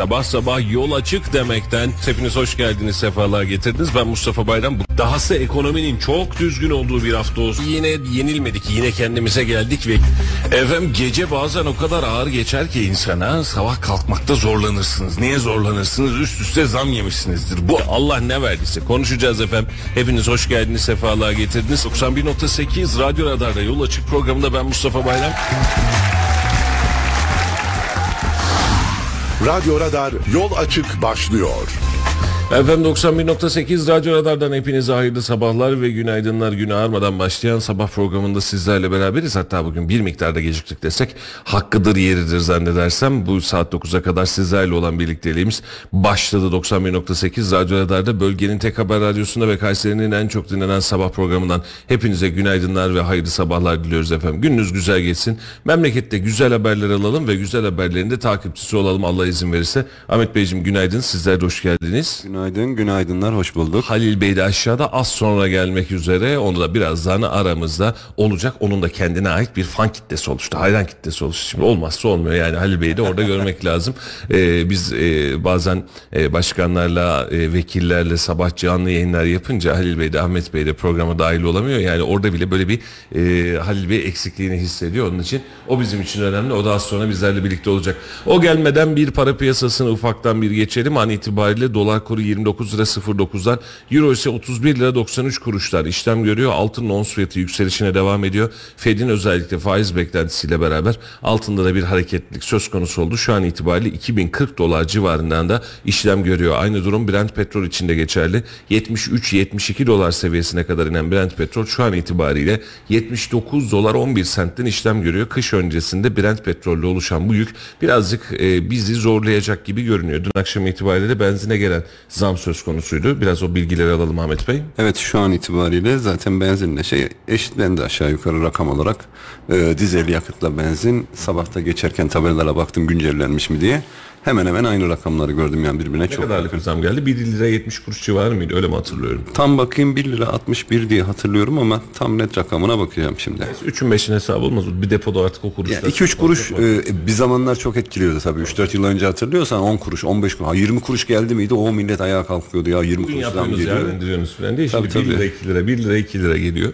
Sabah sabah yol açık demekten hepiniz hoş geldiniz sefalar getirdiniz. Ben Mustafa Bayram. Dahası ekonominin çok düzgün olduğu bir hafta olsun. Yine yenilmedik yine kendimize geldik ve efendim gece bazen o kadar ağır geçer ki insana sabah kalkmakta zorlanırsınız. Niye zorlanırsınız? Üst üste zam yemişsinizdir. Bu Allah ne verdiyse konuşacağız efendim. Hepiniz hoş geldiniz sefalar getirdiniz. 91.8 Radyo Radar'da yol açık programında ben Mustafa Bayram. Radyo Radar yol açık başlıyor. Efendim 91.8 Radyo Radar'dan hepinize hayırlı sabahlar ve günaydınlar günü ağarmadan başlayan sabah programında sizlerle beraberiz. Hatta bugün bir miktarda geciktik desek hakkıdır yeridir zannedersem. Bu saat 9'a kadar sizlerle olan birlikteliğimiz başladı 91.8 Radyo Radar'da bölgenin tek haber radyosunda ve Kayseri'nin en çok dinlenen sabah programından hepinize günaydınlar ve hayırlı sabahlar diliyoruz efendim. Gününüz güzel geçsin. Memlekette güzel haberler alalım ve güzel haberlerin de takipçisi olalım Allah izin verirse. Ahmet Beyciğim günaydın sizler de hoş geldiniz. Günaydın, günaydınlar, hoş bulduk. Halil Bey de aşağıda az sonra gelmek üzere. Onu da birazdan aramızda olacak. Onun da kendine ait bir fan kitlesi oluştu. Hayran kitlesi oluştu. Şimdi olmazsa olmuyor yani Halil Bey'i de orada görmek lazım. Ee, biz e, bazen e, başkanlarla, e, vekillerle sabah canlı yayınlar yapınca Halil Bey de Ahmet Bey de programa dahil olamıyor. Yani orada bile böyle bir e, Halil Bey eksikliğini hissediyor. Onun için o bizim için önemli. O da az sonra bizlerle birlikte olacak. O gelmeden bir para piyasasını ufaktan bir geçelim. An itibariyle dolar kuru 29 lira 09'dan Euro ise 31 lira 93 kuruşlar işlem görüyor. Altın ons fiyatı yükselişine devam ediyor. Fed'in özellikle faiz beklentisiyle beraber altında da bir hareketlilik söz konusu oldu. Şu an itibariyle 2040 dolar civarından da işlem görüyor. Aynı durum Brent petrol için de geçerli. 73-72 dolar seviyesine kadar inen Brent petrol şu an itibariyle 79 dolar 11 sentten işlem görüyor. Kış öncesinde Brent petrolle oluşan bu yük birazcık e, bizi zorlayacak gibi görünüyor. Dün akşam itibariyle de benzine gelen zam söz konusuydu. Biraz o bilgileri alalım Ahmet Bey. Evet şu an itibariyle zaten benzinle şey eşitlendi aşağı yukarı rakam olarak. Ee, dizel yakıtla benzin sabahta geçerken tabelalara baktım güncellenmiş mi diye. Hemen hemen aynı rakamları gördüm yani birbirine Ne çok kadarlık yakın. zam geldi? 1 lira 70 kuruş civarı mıydı? Öyle mi hatırlıyorum? Tam bakayım 1 lira 61 diye hatırlıyorum ama tam net rakamına bakacağım şimdi. 3'ün 5'in hesabı olmaz. Bir depoda artık o kuruşlar. Yani 2-3 kuruş e, bir zamanlar çok etkiliyordu tabii. 3-4 yıl önce hatırlıyorsan 10 kuruş, 15 kuruş, ha, 20 kuruş geldi miydi o millet ayağa kalkıyordu ya 20 Bugün kuruş zam yapıyorsunuz geliyor. ya indiriyorsunuz falan diye. Şimdi Tabii, 1 lira tabii. 2 lira 1 lira 2 lira geliyor.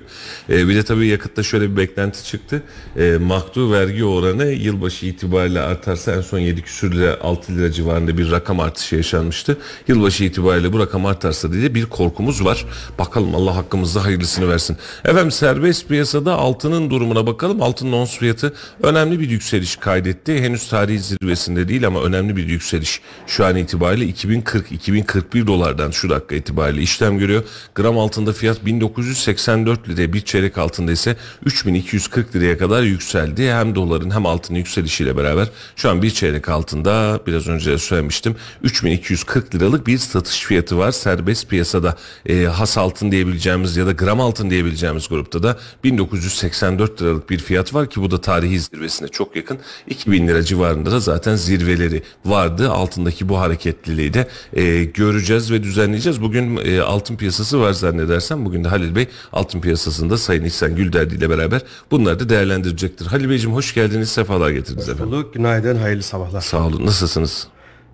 Ee, bir de tabii yakıtta şöyle bir beklenti çıktı. Ee, mahdu vergi oranı yılbaşı itibariyle artarsa en son 7 küsür lira 6 lira civarında bir rakam artışı yaşanmıştı. Yılbaşı itibariyle bu rakam artarsa diye bir korkumuz var. Bakalım Allah hakkımızda hayırlısını versin. Efendim serbest piyasada altının durumuna bakalım. Altının ons fiyatı önemli bir yükseliş kaydetti. Henüz tarihi zirvesinde değil ama önemli bir yükseliş. Şu an itibariyle 2040-2041 dolardan şu dakika itibariyle işlem görüyor. Gram altında fiyat 1984 liraya bir çeyrek altında ise 3240 liraya kadar yükseldi. Hem doların hem altının yükselişiyle beraber şu an bir çeyrek altında biraz önce söylemiştim 3240 liralık bir satış fiyatı var serbest piyasada. E, has altın diyebileceğimiz ya da gram altın diyebileceğimiz grupta da 1984 liralık bir fiyat var ki bu da tarihi zirvesine çok yakın. 2000 lira civarında da zaten zirveleri vardı. Altındaki bu hareketliliği de e, göreceğiz ve düzenleyeceğiz. Bugün e, altın piyasası var zannedersem. Bugün de Halil Bey altın piyasasında Sayın İhsan Gülderdi ile beraber bunları da değerlendirecektir. Halil Beyciğim hoş geldiniz. Sefalar getirdiniz efendim. Günaydın, hayırlı sabahlar. Sağ olun. Nasılsınız?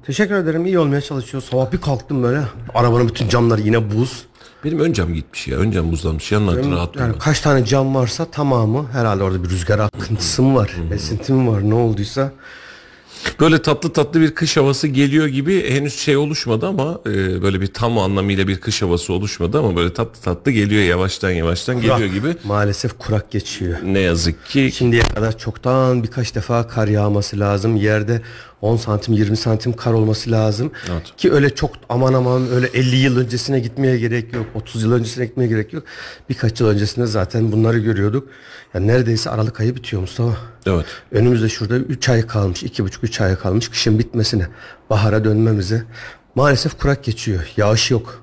Teşekkür ederim. iyi olmaya çalışıyor. Sabah bir kalktım böyle. Arabanın bütün camları yine buz. Benim ön cam gitmiş ya. Ön cam buzlanmış. Yanlarda rahat Yani kaç tane cam varsa tamamı herhalde orada bir rüzgar akıntısı mı var? Esinti mi var? Ne olduysa. Böyle tatlı tatlı bir kış havası geliyor gibi henüz şey oluşmadı ama e, böyle bir tam anlamıyla bir kış havası oluşmadı ama böyle tatlı tatlı geliyor yavaştan yavaştan geliyor Kurak. gibi. Maalesef kurak geçiyor. Ne yazık ki Şimdiye kadar çoktan birkaç defa kar yağması lazım. Yerde 10 santim 20 santim kar olması lazım. Evet. Ki öyle çok aman aman öyle 50 yıl öncesine gitmeye gerek yok. 30 yıl öncesine gitmeye gerek yok. Birkaç yıl öncesinde zaten bunları görüyorduk. Yani neredeyse Aralık ayı bitiyor Mustafa. evet. Önümüzde şurada 3 ay kalmış, 2,5-3 ay kalmış kışın bitmesine, bahara dönmemize. Maalesef kurak geçiyor, yağış yok.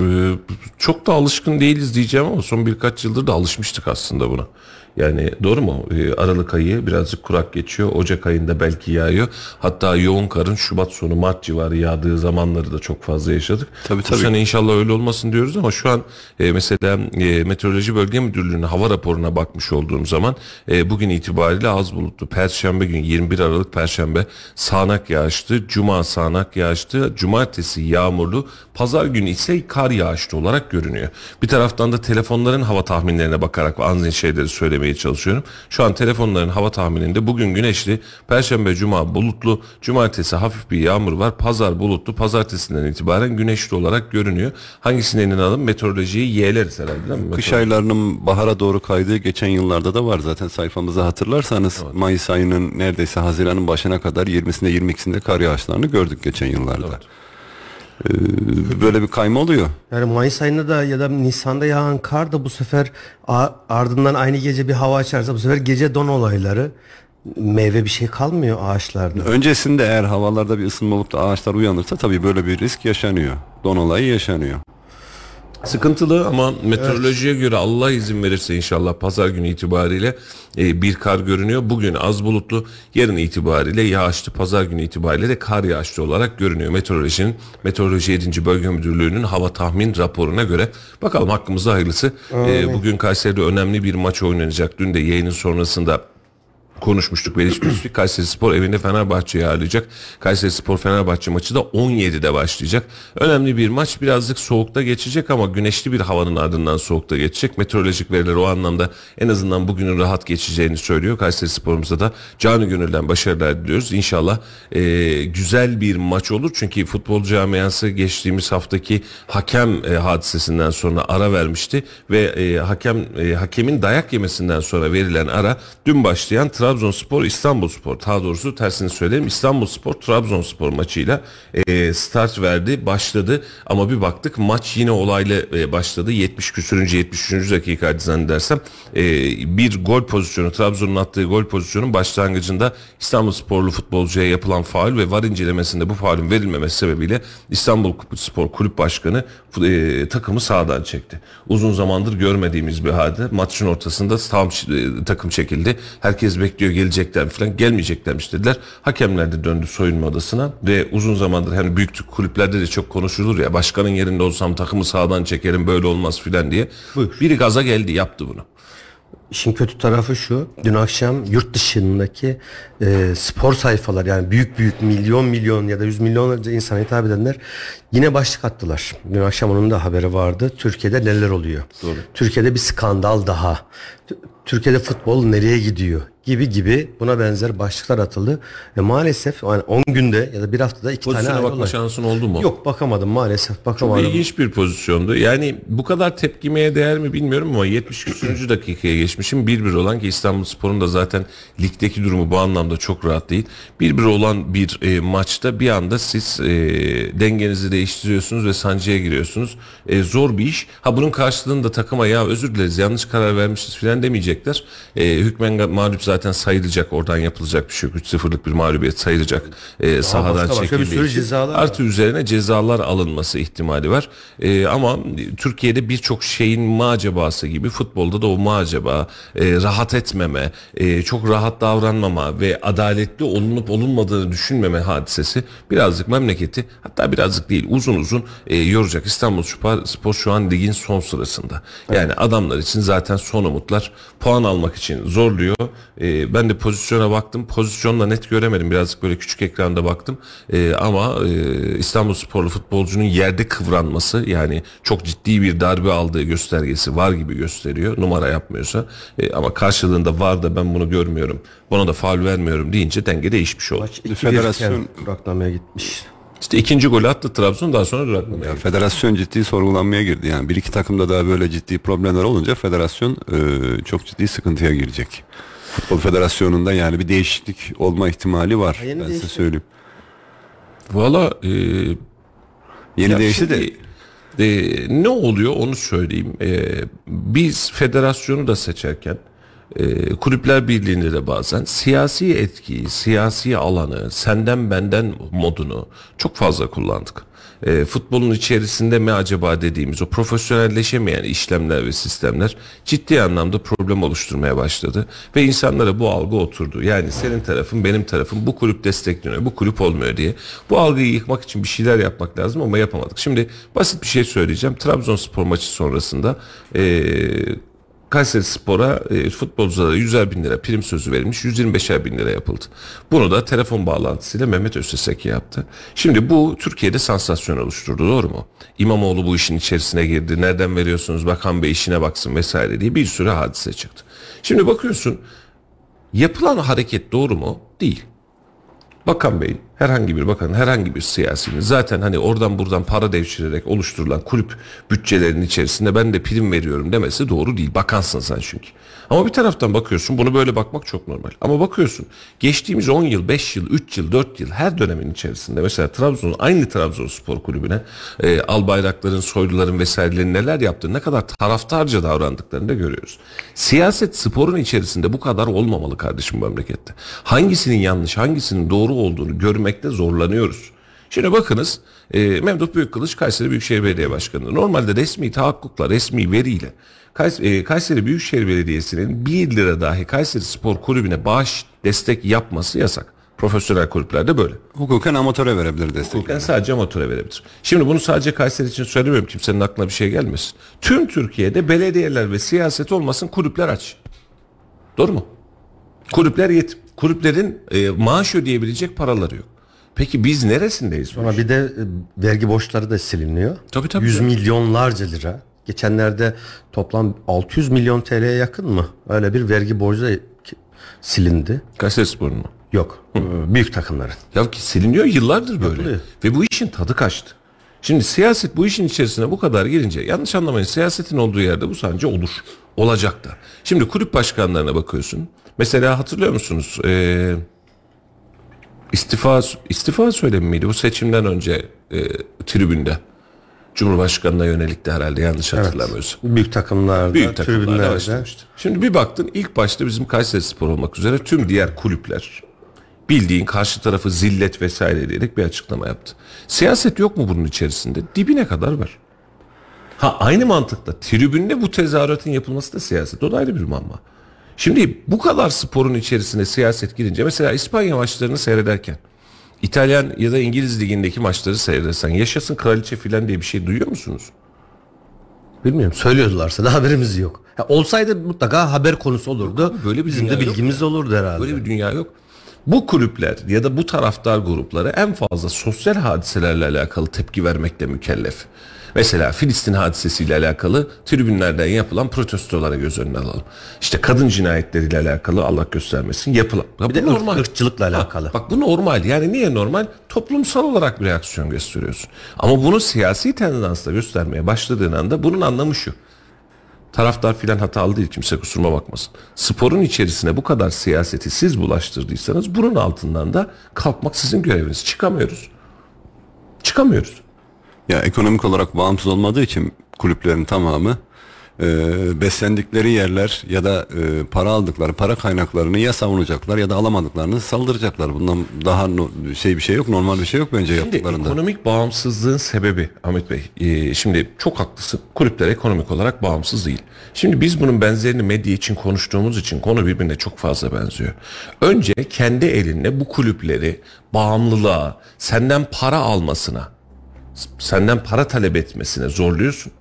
Ee, çok da alışkın değiliz diyeceğim ama son birkaç yıldır da alışmıştık aslında buna. Yani doğru mu? E, Aralık ayı birazcık kurak geçiyor. Ocak ayında belki yağıyor. Hatta yoğun karın Şubat sonu Mart civarı yağdığı zamanları da çok fazla yaşadık. Tabii, Bu tabii. sene inşallah öyle olmasın diyoruz ama şu an e, mesela e, Meteoroloji Bölge Müdürlüğü'nün hava raporuna bakmış olduğum zaman e, bugün itibariyle az bulutlu. Perşembe günü 21 Aralık Perşembe sağanak yağıştı. Cuma sağanak yağıştı. Cumartesi yağmurlu. Pazar günü ise kar yağışlı olarak görünüyor. Bir taraftan da telefonların hava tahminlerine bakarak aynı şeyleri söylemeye çalışıyorum. Şu an telefonların hava tahmininde bugün güneşli, Perşembe, Cuma bulutlu, Cumartesi hafif bir yağmur var, Pazar bulutlu, Pazartesinden itibaren güneşli olarak görünüyor. Hangisine inanalım? Meteorolojiyi yeğleriz herhalde değil mi? Kış aylarının bahara doğru kaydığı geçen yıllarda da var zaten sayfamızda hatırlarsanız Mayıs ayının neredeyse Haziran'ın başına kadar 20'sinde 22'sinde kar yağışlarını gördük geçen yıllarda. Ee, böyle bir kayma oluyor. Yani Mayıs ayında da ya da Nisan'da yağan kar da bu sefer ardından aynı gece bir hava açarsa bu sefer gece don olayları meyve bir şey kalmıyor ağaçlarda. Öncesinde eğer havalarda bir ısınma olup da ağaçlar uyanırsa tabii böyle bir risk yaşanıyor. Don olayı yaşanıyor. Sıkıntılı ama meteorolojiye göre Allah izin verirse inşallah pazar günü itibariyle e, bir kar görünüyor. Bugün az bulutlu, yarın itibariyle yağışlı, pazar günü itibariyle de kar yağışlı olarak görünüyor. Meteorolojinin, Meteoroloji 7. Bölge Müdürlüğü'nün hava tahmin raporuna göre. Bakalım hakkımızda hayırlısı. E, bugün Kayseri'de önemli bir maç oynanacak. Dün de yayının sonrasında konuşmuştuk. Belirtmiştik. Kayseri Spor evinde Fenerbahçe'yi ağırlayacak. Kayseri Spor Fenerbahçe maçı da 17'de başlayacak. Önemli bir maç. Birazcık soğukta geçecek ama güneşli bir havanın ardından soğukta geçecek. Meteorolojik veriler o anlamda en azından bugünün rahat geçeceğini söylüyor. Kayseri Spor'umuza da canı gönülden başarılar diliyoruz. İnşallah e, güzel bir maç olur. Çünkü futbol camiası geçtiğimiz haftaki hakem e, hadisesinden sonra ara vermişti ve e, hakem e, hakemin dayak yemesinden sonra verilen ara dün başlayan Trabzonspor İstanbulspor. Daha doğrusu tersini söyleyeyim. İstanbulspor Trabzonspor maçıyla e, start verdi başladı. Ama bir baktık maç yine olaylı e, başladı. 70 küsürüncü 73. dakika zannedersem e, bir gol pozisyonu Trabzon'un attığı gol pozisyonun başlangıcında İstanbulsporlu futbolcuya yapılan faul ve var incelemesinde bu faulün verilmemesi sebebiyle İstanbul Spor Kulüp Başkanı e, takımı sağdan çekti. Uzun zamandır görmediğimiz bir halde maçın ortasında tam e, takım çekildi. Herkes bekliyor gelecekler falan gelmeyeceklermiş dediler. Hakemler de döndü soyunma odasına ve uzun zamandır hani büyük kulüplerde de çok konuşulur ya başkanın yerinde olsam takımı sağdan çekerim böyle olmaz filan diye. Biri gaza geldi yaptı bunu. İşin kötü tarafı şu. Dün akşam yurt dışındaki e, spor sayfalar yani büyük büyük milyon milyon ya da yüz milyonlarca insana hitap edenler yine başlık attılar. Dün akşam onun da haberi vardı. Türkiye'de neler oluyor? Türkiye'de bir skandal daha. Türkiye'de futbol nereye gidiyor? Gibi gibi buna benzer başlıklar atıldı. Ve maalesef yani 10 günde ya da bir haftada iki tane Pozisyona ayrı bakma olay. şansın oldu mu? Yok bakamadım maalesef bakamadım. İlginç bir pozisyondu. Yani bu kadar tepkimeye değer mi bilmiyorum ama 70 küsürüncü dakikaya geçmişim. 1-1 olan ki İstanbul Spor'un da zaten ligdeki durumu bu anlamda çok rahat değil. 1-1 olan bir e, maçta bir anda siz e, dengenizi değiştiriyorsunuz ve sancıya giriyorsunuz. E, zor bir iş. Ha bunun karşılığında takıma ya özür dileriz yanlış karar vermişiz falan demeyecekler. E, hükmen mağlup zaten sayılacak. Oradan yapılacak bir şey yok. 3-0'lık bir mağlubiyet sayılacak. E, sahadan başka başka bir çekildiği sürü için. cezalar var. Artı üzerine cezalar alınması ihtimali var. Ee, ama Türkiye'de birçok şeyin macebası gibi futbolda da o maceba, e, rahat etmeme, e, çok rahat davranmama ve adaletli olunup olunmadığını düşünmeme hadisesi birazcık memleketi hatta birazcık değil uzun uzun e, yoracak. İstanbul Spor, Spor şu an ligin son sırasında. Yani adamlar için zaten son umutlar puan almak için zorluyor. E, ben de pozisyona baktım. Pozisyonla net göremedim. Birazcık böyle küçük ekranda baktım. E, ama e, İstanbul Sporlu futbolcunun yerde kıvranması yani çok ciddi bir darbe aldığı göstergesi var gibi gösteriyor. Numara yapmıyorsa. E, ama karşılığında var da ben bunu görmüyorum. Buna da faul vermiyorum deyince denge değişmiş oldu. Maç 2-1 Federasyon- iken duraklamaya gitmiş. İşte ikinci golü attı Trabzon daha sonra duraklamaya. Ya federasyon ciddi sorgulanmaya girdi. Yani bir iki takımda daha böyle ciddi problemler olunca federasyon e, çok ciddi sıkıntıya girecek. Futbol federasyonunda yani bir değişiklik olma ihtimali var. yeni ben size değişti. söyleyeyim. Valla e, Yeni Ya değişti de e, ne oluyor onu söyleyeyim. E, biz federasyonu da seçerken e, kulüpler birliğinde de bazen siyasi etkiyi, siyasi alanı, senden benden modunu çok fazla kullandık. E, futbolun içerisinde mi acaba dediğimiz o profesyonelleşemeyen işlemler ve sistemler ciddi anlamda problem oluşturmaya başladı ve insanlara bu algı oturdu. Yani senin tarafın benim tarafım bu kulüp destekliyor, bu kulüp olmuyor diye. Bu algıyı yıkmak için bir şeyler yapmak lazım ama yapamadık. Şimdi basit bir şey söyleyeceğim. Trabzonspor maçı sonrasında e, Kayseri Spor'a e, futbolculara 100'er bin lira prim sözü verilmiş 125'er bin lira yapıldı. Bunu da telefon bağlantısıyla Mehmet Özteseki yaptı. Şimdi bu Türkiye'de sansasyon oluşturdu doğru mu? İmamoğlu bu işin içerisine girdi. Nereden veriyorsunuz Bakan Bey işine baksın vesaire diye bir sürü hadise çıktı. Şimdi bakıyorsun yapılan hareket doğru mu? Değil. Bakan Bey, herhangi bir bakanın, herhangi bir siyasinin zaten hani oradan buradan para devşirerek oluşturulan kulüp bütçelerinin içerisinde ben de prim veriyorum demesi doğru değil. Bakansın sen çünkü. Ama bir taraftan bakıyorsun bunu böyle bakmak çok normal. Ama bakıyorsun geçtiğimiz 10 yıl, 5 yıl, 3 yıl, 4 yıl her dönemin içerisinde mesela Trabzon aynı Trabzonspor kulübüne e, albayrakların, soyluların vesairelerin neler yaptığını ne kadar taraftarca davrandıklarını da görüyoruz. Siyaset sporun içerisinde bu kadar olmamalı kardeşim bu memlekette. Hangisinin yanlış, hangisinin doğru olduğunu görmekte zorlanıyoruz. Şimdi bakınız e, Memduh Büyükkılıç Kayseri Büyükşehir Belediye Başkanı. Normalde resmi tahakkukla, resmi veriyle e, Kayseri Büyükşehir Belediyesi'nin 1 lira dahi Kayseri Spor Kulübü'ne bağış destek yapması yasak. Profesyonel kulüplerde böyle. Hukuken amatöre verebilir destek. Hukuken sadece amatöre verebilir. Şimdi bunu sadece Kayseri için söylemiyorum. Kimsenin aklına bir şey gelmesin. Tüm Türkiye'de belediyeler ve siyaset olmasın kulüpler aç. Doğru mu? Kulüpler yetim. Kulüplerin e, maaş ödeyebilecek paraları yok. Peki biz neresindeyiz? Ama bir de e, vergi borçları da siliniyor. Tabii, tabii. 100 milyonlarca lira. Geçenlerde toplam 600 milyon TL'ye yakın mı? Öyle bir vergi borcu da silindi. Kayseri Spor'un mu? Yok. e, Büyük takımların. Ya ki siliniyor yıllardır böyle. Yapılıyor. Ve bu işin tadı kaçtı. Şimdi siyaset bu işin içerisine bu kadar girince yanlış anlamayın siyasetin olduğu yerde bu sence olur. Olacak da. Şimdi kulüp başkanlarına bakıyorsun. Mesela hatırlıyor musunuz? Ee, istifa istifa söylemi miydi bu seçimden önce e, tribünde? Cumhurbaşkanına yönelikti herhalde yanlış hatırlamıyorsam. Büyük takımlarda, Büyük takımlarda başlamıştı. Şimdi bir baktın ilk başta bizim Kayseri Spor olmak üzere tüm diğer kulüpler bildiğin karşı tarafı zillet vesaire diyerek bir açıklama yaptı. Siyaset yok mu bunun içerisinde? Dibine kadar var. Ha aynı mantıkla tribünde bu tezahüratın yapılması da siyaset. O da ayrı bir muamma. Şimdi bu kadar sporun içerisine siyaset girince mesela İspanya maçlarını seyrederken İtalyan ya da İngiliz ligindeki maçları seyredersen yaşasın kraliçe filan diye bir şey duyuyor musunuz? Bilmiyorum söylüyorlarsa da haberimiz yok. Ha, olsaydı mutlaka haber konusu olurdu. Böyle bir Bizim de bilgimiz olurdu herhalde. Böyle bir dünya yok. Bu kulüpler ya da bu taraftar grupları en fazla sosyal hadiselerle alakalı tepki vermekle mükellef. Mesela Filistin hadisesiyle alakalı tribünlerden yapılan protestolara göz önüne alalım. İşte kadın cinayetleriyle alakalı Allah göstermesin yapılan. Ya Bir de ırk- ırkçılıkla alakalı. Bak bu normal. Yani niye normal? Toplumsal olarak bir reaksiyon gösteriyorsun. Ama bunu siyasi tendansla göstermeye başladığın anda bunun anlamı şu. Taraftar filan hatalı değil kimse kusuruma bakmasın. Sporun içerisine bu kadar siyaseti siz bulaştırdıysanız bunun altından da kalkmak sizin göreviniz. Çıkamıyoruz. Çıkamıyoruz. Ya ekonomik olarak bağımsız olmadığı için kulüplerin tamamı e, beslendikleri yerler ya da e, para aldıkları para kaynaklarını ya savunacaklar ya da alamadıklarını saldıracaklar. Bundan daha no- şey bir şey yok, normal bir şey yok bence Şimdi yaptıklarında. ekonomik bağımsızlığın sebebi Ahmet Bey. e, şimdi çok haklısın. Kulüpler ekonomik olarak bağımsız değil. Şimdi biz bunun benzerini medya için konuştuğumuz için konu birbirine çok fazla benziyor. Önce kendi elinle bu kulüpleri bağımlılığa, senden para almasına, senden para talep etmesine zorluyorsun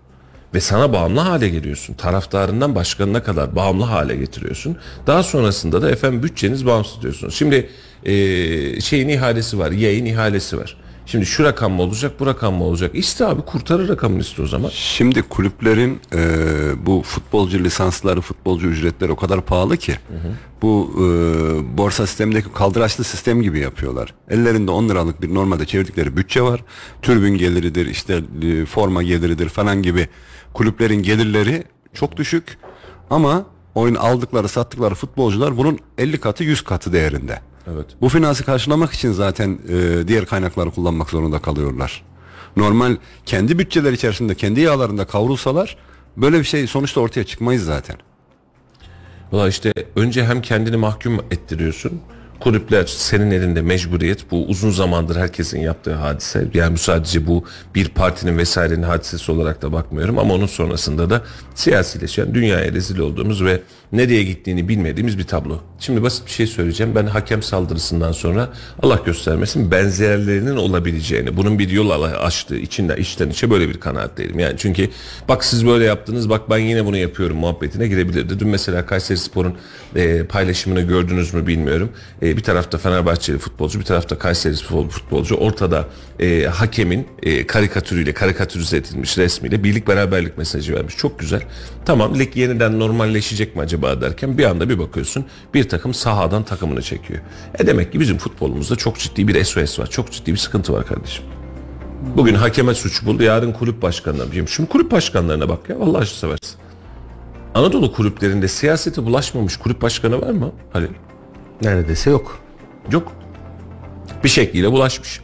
ve sana bağımlı hale geliyorsun. Taraftarından başkanına kadar bağımlı hale getiriyorsun. Daha sonrasında da efendim bütçeniz bağımsız diyorsunuz. Şimdi eee, şeyin ihalesi var, yayın ihalesi var. Şimdi şu rakam mı olacak, bu rakam mı olacak? İste abi kurtarır rakamını iste o zaman. Şimdi kulüplerin e, bu futbolcu lisansları, futbolcu ücretleri o kadar pahalı ki bu e, borsa sistemindeki kaldıraçlı sistem gibi yapıyorlar. Ellerinde 10 liralık bir normalde çevirdikleri bütçe var. Türbün geliridir, işte e, forma geliridir falan gibi kulüplerin gelirleri çok düşük ama oyun aldıkları, sattıkları futbolcular bunun 50 katı, 100 katı değerinde. Evet. Bu finansı karşılamak için zaten e, diğer kaynakları kullanmak zorunda kalıyorlar. Normal kendi bütçeler içerisinde kendi yağlarında kavrulsalar böyle bir şey sonuçta ortaya çıkmayız zaten. Valla işte önce hem kendini mahkum ettiriyorsun. Kulüpler senin elinde mecburiyet. Bu uzun zamandır herkesin yaptığı hadise. Yani bu sadece bu bir partinin vesairenin hadisesi olarak da bakmıyorum. Ama onun sonrasında da siyasileşen, dünyaya rezil olduğumuz ve nereye gittiğini bilmediğimiz bir tablo. Şimdi basit bir şey söyleyeceğim. Ben hakem saldırısından sonra Allah göstermesin benzerlerinin olabileceğini, bunun bir yol açtığı içinden içten içe böyle bir kanaatteydim. Yani çünkü bak siz böyle yaptınız, bak ben yine bunu yapıyorum muhabbetine girebilirdi. Dün mesela Kayseri Spor'un e, paylaşımını gördünüz mü bilmiyorum. E, bir tarafta Fenerbahçeli futbolcu, bir tarafta Kayseri Spor futbolcu. Ortada e, hakemin e, karikatürüyle, karikatürize edilmiş resmiyle birlik beraberlik mesajı vermiş. Çok güzel. Tamam lig yeniden normalleşecek mi acaba derken bir anda bir bakıyorsun bir takım sahadan takımını çekiyor. E demek ki bizim futbolumuzda çok ciddi bir SOS var. Çok ciddi bir sıkıntı var kardeşim. Bugün hakeme suç buldu. Yarın kulüp başkanlarına. Şimdi kulüp başkanlarına bak ya. Allah aşkına seversin. Anadolu kulüplerinde siyasete bulaşmamış kulüp başkanı var mı? Halil? Neredeyse yok. Yok. Bir şekliyle bulaşmış.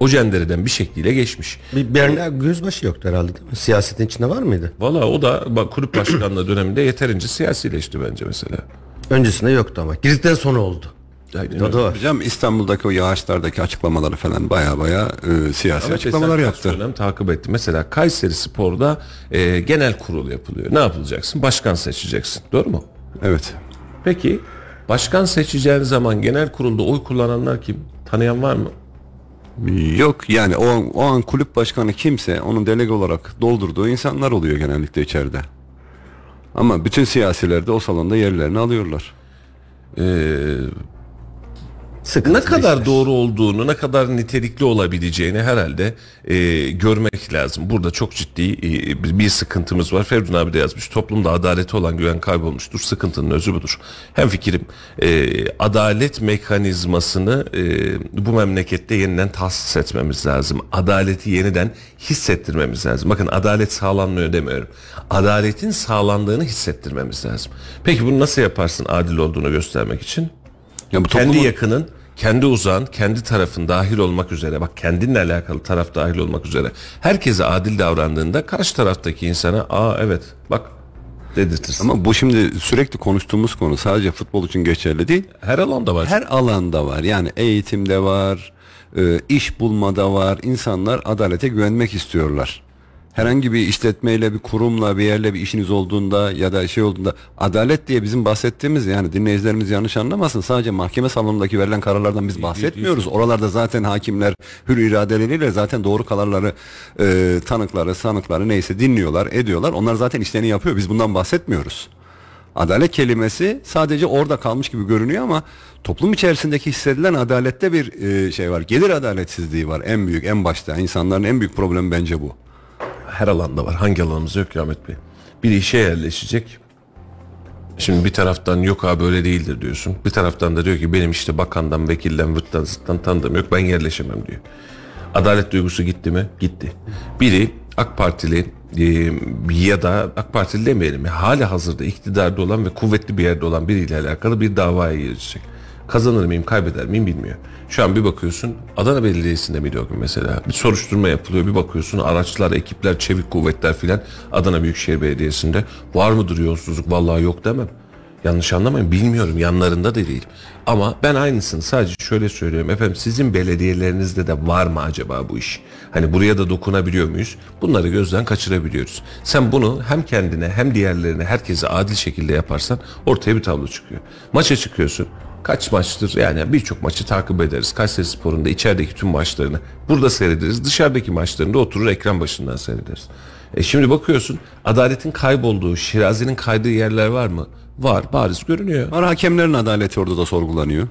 O cendereden bir şekliyle geçmiş. Bir Berna Gözbaşı yoktu herhalde değil mi? Siyasetin içinde var mıydı? Valla o da bak, kulüp başkanlığı döneminde yeterince siyasileşti bence mesela. Öncesinde yoktu ama. Girdikten sonra oldu. Aynen da var. Hocam İstanbul'daki o yağışlardaki açıklamaları falan baya baya e, siyasi Ama açıklamalar yaptı. dönem takip etti. Mesela Kayseri Spor'da e, genel kurul yapılıyor. Ne yapılacaksın? Başkan seçeceksin. Doğru mu? Evet. Peki başkan seçeceğin zaman genel kurulda oy kullananlar kim? Tanıyan var mı? Yok yani o, o an kulüp başkanı kimse onun delege olarak doldurduğu insanlar oluyor genellikle içeride. Ama bütün siyasiler de o salonda yerlerini alıyorlar. Sıkıntılı ne kadar işler. doğru olduğunu, ne kadar nitelikli olabileceğini herhalde e, görmek lazım. Burada çok ciddi e, bir- sıkıntımız var. Feridun abi de yazmış. Toplumda adalete olan güven kaybolmuştur. Sıkıntının özü budur. Hem fikrim e, adalet mekanizmasını e, bu memlekette yeniden tahsis etmemiz lazım. Adaleti yeniden hissettirmemiz lazım. Bakın adalet sağlanmıyor demiyorum. Adaletin sağlandığını hissettirmemiz lazım. Peki bunu nasıl yaparsın adil olduğunu göstermek için? Ya bu kendi toplumun- yakının, kendi uzağın, kendi tarafın dahil olmak üzere bak kendinle alakalı taraf dahil olmak üzere herkese adil davrandığında karşı taraftaki insana aa evet bak dedirtirsin. Ama bu şimdi sürekli konuştuğumuz konu sadece futbol için geçerli değil. her alanda var. Her alanda var. Yani eğitimde var, e, iş bulmada var. İnsanlar adalete güvenmek istiyorlar. Herhangi bir işletmeyle, bir kurumla, bir yerle bir işiniz olduğunda ya da şey olduğunda adalet diye bizim bahsettiğimiz yani dinleyicilerimiz yanlış anlamasın. Sadece mahkeme salonundaki verilen kararlardan biz bahsetmiyoruz. Oralarda zaten hakimler hür iradeleriyle zaten doğru kararları e, tanıkları, sanıkları neyse dinliyorlar, ediyorlar. Onlar zaten işlerini yapıyor. Biz bundan bahsetmiyoruz. Adalet kelimesi sadece orada kalmış gibi görünüyor ama toplum içerisindeki hissedilen adalette bir e, şey var. Gelir adaletsizliği var en büyük en başta. İnsanların en büyük problemi bence bu. Her alanda var. Hangi alanımız yok ki Ahmet Bey? Bir işe yerleşecek. Şimdi bir taraftan yok abi öyle değildir diyorsun. Bir taraftan da diyor ki benim işte bakandan, vekilden, vırttan, zıttan tanıdığım yok ben yerleşemem diyor. Adalet duygusu gitti mi? Gitti. Biri AK Partili e, ya da AK Partili demeyelim ya hali hazırda iktidarda olan ve kuvvetli bir yerde olan biriyle alakalı bir davaya girecek. Kazanır mıyım kaybeder miyim bilmiyor. Şu an bir bakıyorsun Adana Belediyesi'nde miydi o gün mesela bir soruşturma yapılıyor bir bakıyorsun araçlar ekipler çevik kuvvetler filan Adana Büyükşehir Belediyesi'nde var mıdır yolsuzluk vallahi yok demem. Yanlış anlamayın bilmiyorum yanlarında da değil. Ama ben aynısını sadece şöyle söylüyorum. Efendim sizin belediyelerinizde de var mı acaba bu iş? Hani buraya da dokunabiliyor muyuz? Bunları gözden kaçırabiliyoruz. Sen bunu hem kendine hem diğerlerine herkese adil şekilde yaparsan ortaya bir tablo çıkıyor. Maça çıkıyorsun. Kaç maçtır yani birçok maçı takip ederiz. Kayseri Spor'un da içerideki tüm maçlarını burada seyrederiz. Dışarıdaki maçlarını da oturur ekran başından seyrederiz. E şimdi bakıyorsun adaletin kaybolduğu, Şirazi'nin kaydığı yerler var mı? Var bariz görünüyor. Var hakemlerin adaleti orada da sorgulanıyor.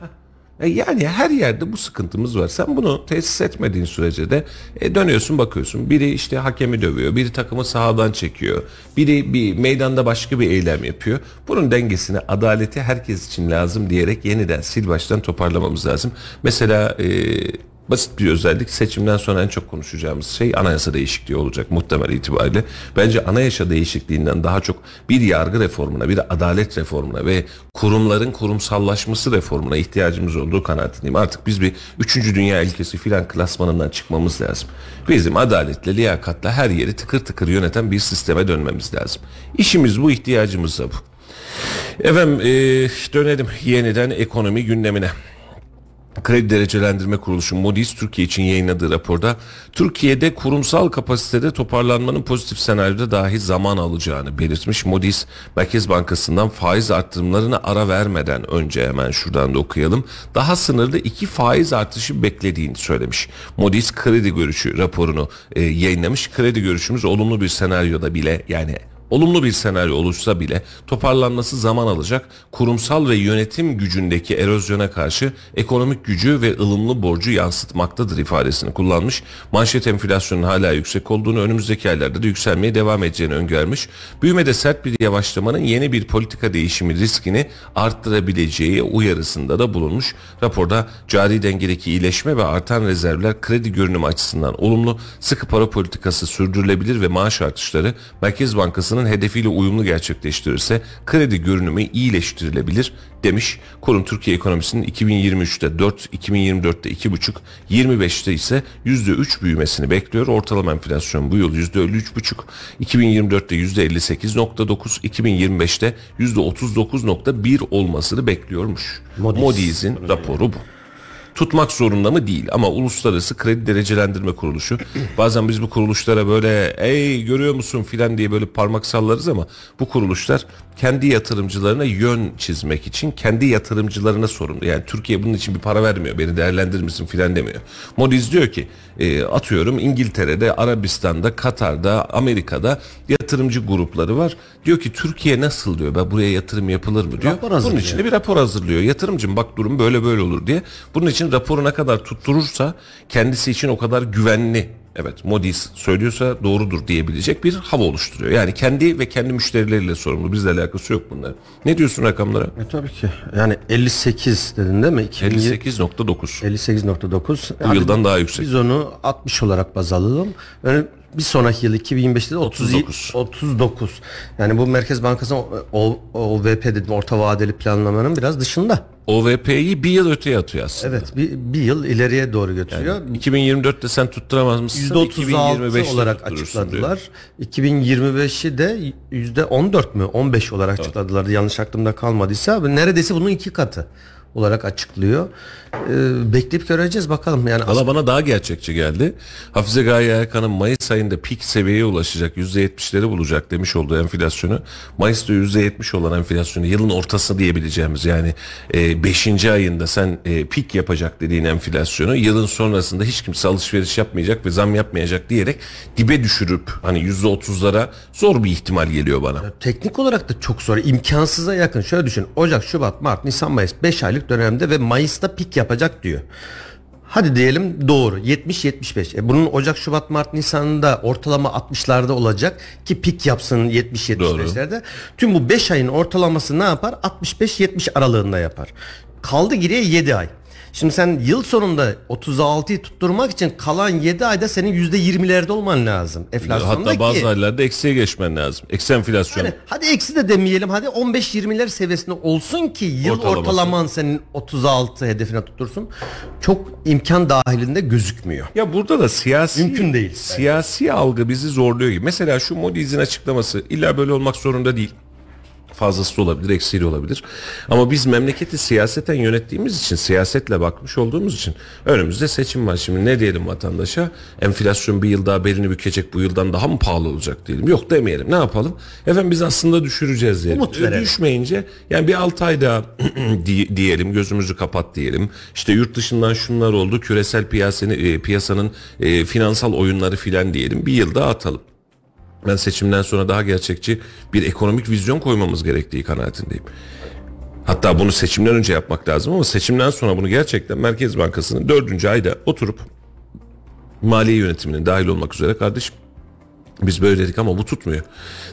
E yani her yerde bu sıkıntımız var. Sen bunu tesis etmediğin sürece de e, dönüyorsun bakıyorsun. Biri işte hakemi dövüyor, biri takımı sahadan çekiyor, biri bir meydanda başka bir eylem yapıyor. Bunun dengesini, adaleti herkes için lazım diyerek yeniden sil baştan toparlamamız lazım. Mesela e, basit bir özellik seçimden sonra en çok konuşacağımız şey anayasa değişikliği olacak muhtemel itibariyle. Bence anayasa değişikliğinden daha çok bir yargı reformuna, bir adalet reformuna ve kurumların kurumsallaşması reformuna ihtiyacımız olduğu kanaatindeyim. Artık biz bir üçüncü dünya ülkesi filan klasmanından çıkmamız lazım. Bizim adaletle, liyakatla her yeri tıkır tıkır yöneten bir sisteme dönmemiz lazım. İşimiz bu, ihtiyacımız da bu. Efendim e, dönelim yeniden ekonomi gündemine. Kredi Derecelendirme Kuruluşu Moody's Türkiye için yayınladığı raporda Türkiye'de kurumsal kapasitede toparlanmanın pozitif senaryoda dahi zaman alacağını belirtmiş. Moody's Merkez Bankası'ndan faiz arttırımlarına ara vermeden önce hemen şuradan da okuyalım. Daha sınırlı iki faiz artışı beklediğini söylemiş. Moody's kredi görüşü raporunu e, yayınlamış. Kredi görüşümüz olumlu bir senaryoda bile yani Olumlu bir senaryo oluşsa bile toparlanması zaman alacak. Kurumsal ve yönetim gücündeki erozyona karşı ekonomik gücü ve ılımlı borcu yansıtmaktadır ifadesini kullanmış. Manşet enflasyonun hala yüksek olduğunu önümüzdeki aylarda da yükselmeye devam edeceğini öngörmüş. Büyümede sert bir yavaşlamanın yeni bir politika değişimi riskini arttırabileceği uyarısında da bulunmuş. Raporda cari dengedeki iyileşme ve artan rezervler kredi görünümü açısından olumlu, sıkı para politikası sürdürülebilir ve maaş artışları Merkez Bankası'nın hedefiyle uyumlu gerçekleştirirse kredi görünümü iyileştirilebilir demiş. Kurum Türkiye ekonomisinin 2023'te 4, 2024'te 2,5, 25'te ise %3 büyümesini bekliyor. Ortalama enflasyon bu yıl %53,5, 2024'te %58,9, 2025'te %39,1 olmasını bekliyormuş. Moody's. Moody's'in raporu bu tutmak zorunda mı? Değil. Ama uluslararası kredi derecelendirme kuruluşu. Bazen biz bu kuruluşlara böyle ey görüyor musun? filan diye böyle parmak sallarız ama bu kuruluşlar kendi yatırımcılarına yön çizmek için kendi yatırımcılarına sorumlu. Yani Türkiye bunun için bir para vermiyor. Beni değerlendirir misin filan demiyor. Moody's diyor ki e, atıyorum İngiltere'de, Arabistan'da, Katar'da, Amerika'da yatırımcı grupları var. Diyor ki Türkiye nasıl diyor. Ben buraya yatırım yapılır mı diyor. Rapor Bunun için de bir rapor hazırlıyor. Yatırımcım bak durum böyle böyle olur diye. Bunun için raporu ne kadar tutturursa kendisi için o kadar güvenli Evet Moody's söylüyorsa doğrudur diyebilecek bir hava oluşturuyor. Yani kendi ve kendi müşterileriyle sorumlu. Bizle alakası yok bunların. Ne diyorsun rakamlara? E, tabii ki. Yani 58 dedin değil mi? 2020 58.9. 58.9. Bu yıldan daha yüksek. Biz onu 60 olarak baz alalım. Yani bir sonraki yıl 2025'te de 39. 39. 39. Yani bu Merkez Bankası'nın OVP dedim orta vadeli planlamanın biraz dışında. OVP'yi bir yıl öteye atıyor aslında. Evet bir, bir yıl ileriye doğru götürüyor. 2024'te sen tutturamaz mısın? %36 2025'te olarak açıkladılar. 2025'i de %14 mü 15 olarak açıkladılar. Yanlış aklımda kalmadıysa neredeyse bunun iki katı olarak açıklıyor. Ee, bekleyip göreceğiz bakalım. Yani Valla bana daha gerçekçi geldi. Hafize Gaye Erkan'ın Mayıs ayında pik seviyeye ulaşacak %70'leri bulacak demiş olduğu enflasyonu. Mayıs'ta %70 olan enflasyonu yılın ortası diyebileceğimiz yani 5. ayında sen e, pik yapacak dediğin enflasyonu yılın sonrasında hiç kimse alışveriş yapmayacak ve zam yapmayacak diyerek dibe düşürüp hani %30'lara zor bir ihtimal geliyor bana. Teknik olarak da çok zor. imkansıza yakın. Şöyle düşün. Ocak, Şubat, Mart, Nisan, Mayıs 5 aylık dönemde ve Mayıs'ta pik yapacak diyor. Hadi diyelim doğru 70-75. E bunun Ocak, Şubat, Mart, Nisan'da ortalama 60'larda olacak ki pik yapsın 70-75'lerde. Tüm bu 5 ayın ortalaması ne yapar? 65-70 aralığında yapar. Kaldı geriye 7 ay. Şimdi sen yıl sonunda 36'yı tutturmak için kalan 7 ayda senin %20'lerde olman lazım. Enflasyonda Hatta bazı ki- aylarda eksiye geçmen lazım. Eksi enflasyon. yani hadi eksi de demeyelim hadi 15-20'ler seviyesinde olsun ki yıl Ortalaması. ortalaman senin 36 hedefine tuttursun. Çok imkan dahilinde gözükmüyor. Ya burada da siyasi Mümkün değil. Siyasi algı bizi zorluyor gibi. Mesela şu Moody's'in açıklaması illa böyle olmak zorunda değil. Fazlası da olabilir, eksiği de olabilir. Ama biz memleketi siyaseten yönettiğimiz için, siyasetle bakmış olduğumuz için önümüzde seçim var. Şimdi ne diyelim vatandaşa? Enflasyon bir yıl daha belini bükecek, bu yıldan daha mı pahalı olacak diyelim. Yok demeyelim. Ne yapalım? Efendim biz aslında düşüreceğiz diyelim. Umut verelim. Düşmeyince yani bir 6 ay daha di- diyelim, gözümüzü kapat diyelim. İşte yurt dışından şunlar oldu, küresel piyasanın, e, piyasanın e, finansal oyunları filan diyelim. Bir yıl daha atalım. Ben seçimden sonra daha gerçekçi bir ekonomik vizyon koymamız gerektiği kanaatindeyim. Hatta bunu seçimden önce yapmak lazım ama seçimden sonra bunu gerçekten Merkez Bankası'nın dördüncü ayda oturup maliye yönetiminin dahil olmak üzere kardeşim biz böyle dedik ama bu tutmuyor.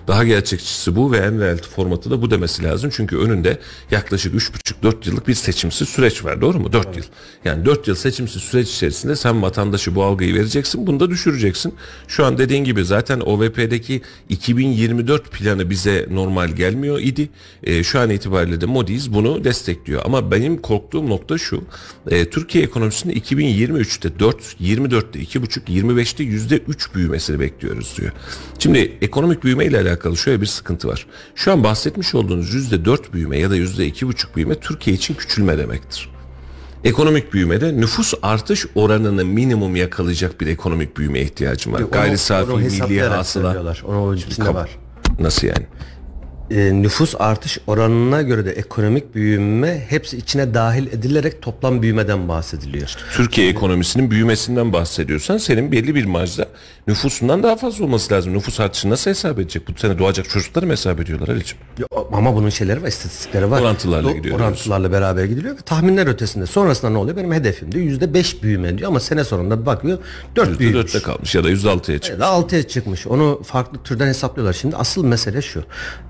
Daha gerçekçisi bu ve en real formatı da bu demesi lazım. Çünkü önünde yaklaşık 3,5-4 yıllık bir seçimsiz süreç var. Doğru mu? 4 yıl. Yani 4 yıl seçimsiz süreç içerisinde sen vatandaşı bu algıyı vereceksin. Bunu da düşüreceksin. Şu an dediğin gibi zaten OVP'deki 2024 planı bize normal gelmiyor idi. E, şu an itibariyle de Moody's bunu destekliyor. Ama benim korktuğum nokta şu. E, Türkiye ekonomisinde 2023'te 4, 24'te 2,5, 25'te %3 büyümesini bekliyoruz diyor. Gösteriyor. Şimdi ekonomik büyüme ile alakalı şöyle bir sıkıntı var. Şu an bahsetmiş olduğunuz yüzde dört büyüme ya da yüzde iki buçuk büyüme Türkiye için küçülme demektir. Ekonomik büyümede nüfus artış oranını minimum yakalayacak bir ekonomik büyümeye ihtiyacım var. Gayri safi milli hasıla söylüyorlar. Onun o cümlesinde var. nasıl yani? E, nüfus artış oranına göre de ekonomik büyüme hepsi içine dahil edilerek toplam büyümeden bahsediliyor. Türkiye ekonomisinin büyümesinden bahsediyorsan senin belli bir marjda nüfusundan daha fazla olması lazım. Nüfus artışını nasıl hesap edecek? Bu sene doğacak çocukları mı hesap ediyorlar Ali'ciğim? Ama bunun şeyleri var, istatistikleri var. Orantılarla Do- gidiyor Orantılarla beraber gidiliyor ve tahminler ötesinde. Sonrasında ne oluyor? Benim hedefim diyor yüzde beş büyüme diyor ama sene sonunda bakıyor dört büyümüş. %4'te kalmış ya da %6'ya çıkmış. Ya da 6'ya çıkmış. Onu farklı türden hesaplıyorlar. Şimdi asıl mesele şu.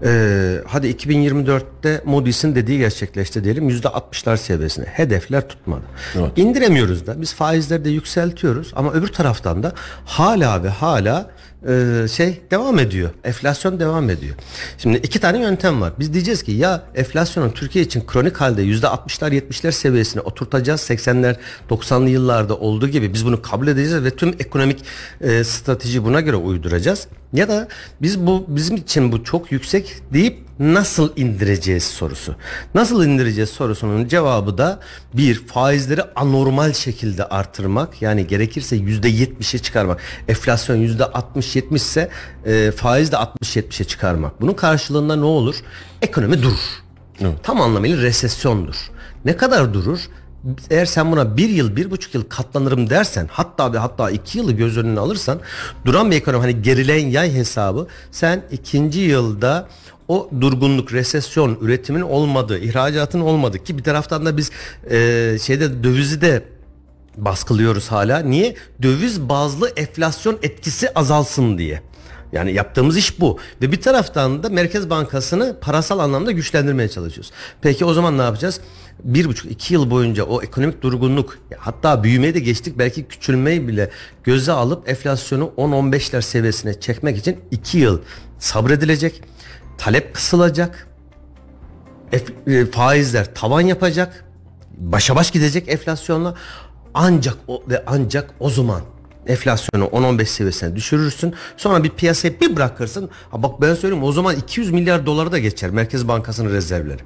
Ee, hadi 2024'te Moody's'in dediği gerçekleşti diyelim. %60'lar seviyesine. Hedefler tutmadı. Evet. İndiremiyoruz da. Biz faizleri de yükseltiyoruz ama öbür taraftan da hala ve hala e, şey devam ediyor. Enflasyon devam ediyor. Şimdi iki tane yöntem var. Biz diyeceğiz ki ya enflasyonun Türkiye için kronik halde %60'lar 70'ler seviyesine oturtacağız. 80'ler 90'lı yıllarda olduğu gibi biz bunu kabul edeceğiz ve tüm ekonomik e, strateji buna göre uyduracağız. Ya da biz bu bizim için bu çok yüksek deyip nasıl indireceğiz sorusu. Nasıl indireceğiz sorusunun cevabı da bir faizleri anormal şekilde artırmak yani gerekirse yüzde yetmişe çıkarmak. Enflasyon yüzde 60-70 ise e, faiz de 60-70'e çıkarmak. Bunun karşılığında ne olur? Ekonomi durur. Tam anlamıyla resesyondur. Ne kadar durur? Eğer sen buna bir yıl, bir buçuk yıl katlanırım dersen hatta ve hatta iki yılı göz önüne alırsan duran bir ekonomi hani gerileyen yay hesabı sen ikinci yılda o durgunluk, resesyon, üretimin olmadığı, ihracatın olmadığı ki bir taraftan da biz e, şeyde dövizi de baskılıyoruz hala. Niye? Döviz bazlı enflasyon etkisi azalsın diye. Yani yaptığımız iş bu. Ve bir taraftan da Merkez Bankası'nı parasal anlamda güçlendirmeye çalışıyoruz. Peki o zaman ne yapacağız? Bir buçuk iki yıl boyunca o ekonomik durgunluk hatta büyümeyi de geçtik belki küçülmeyi bile göze alıp enflasyonu 10-15'ler seviyesine çekmek için iki yıl sabredilecek. Talep kısılacak. Ef- e, faizler tavan yapacak. Başa baş gidecek enflasyonla. Ancak o ve ancak o zaman enflasyonu 10-15 seviyesine düşürürsün. Sonra bir piyasaya bir bırakırsın. Ha bak ben söyleyeyim o zaman 200 milyar doları da geçer Merkez Bankası'nın rezervleri.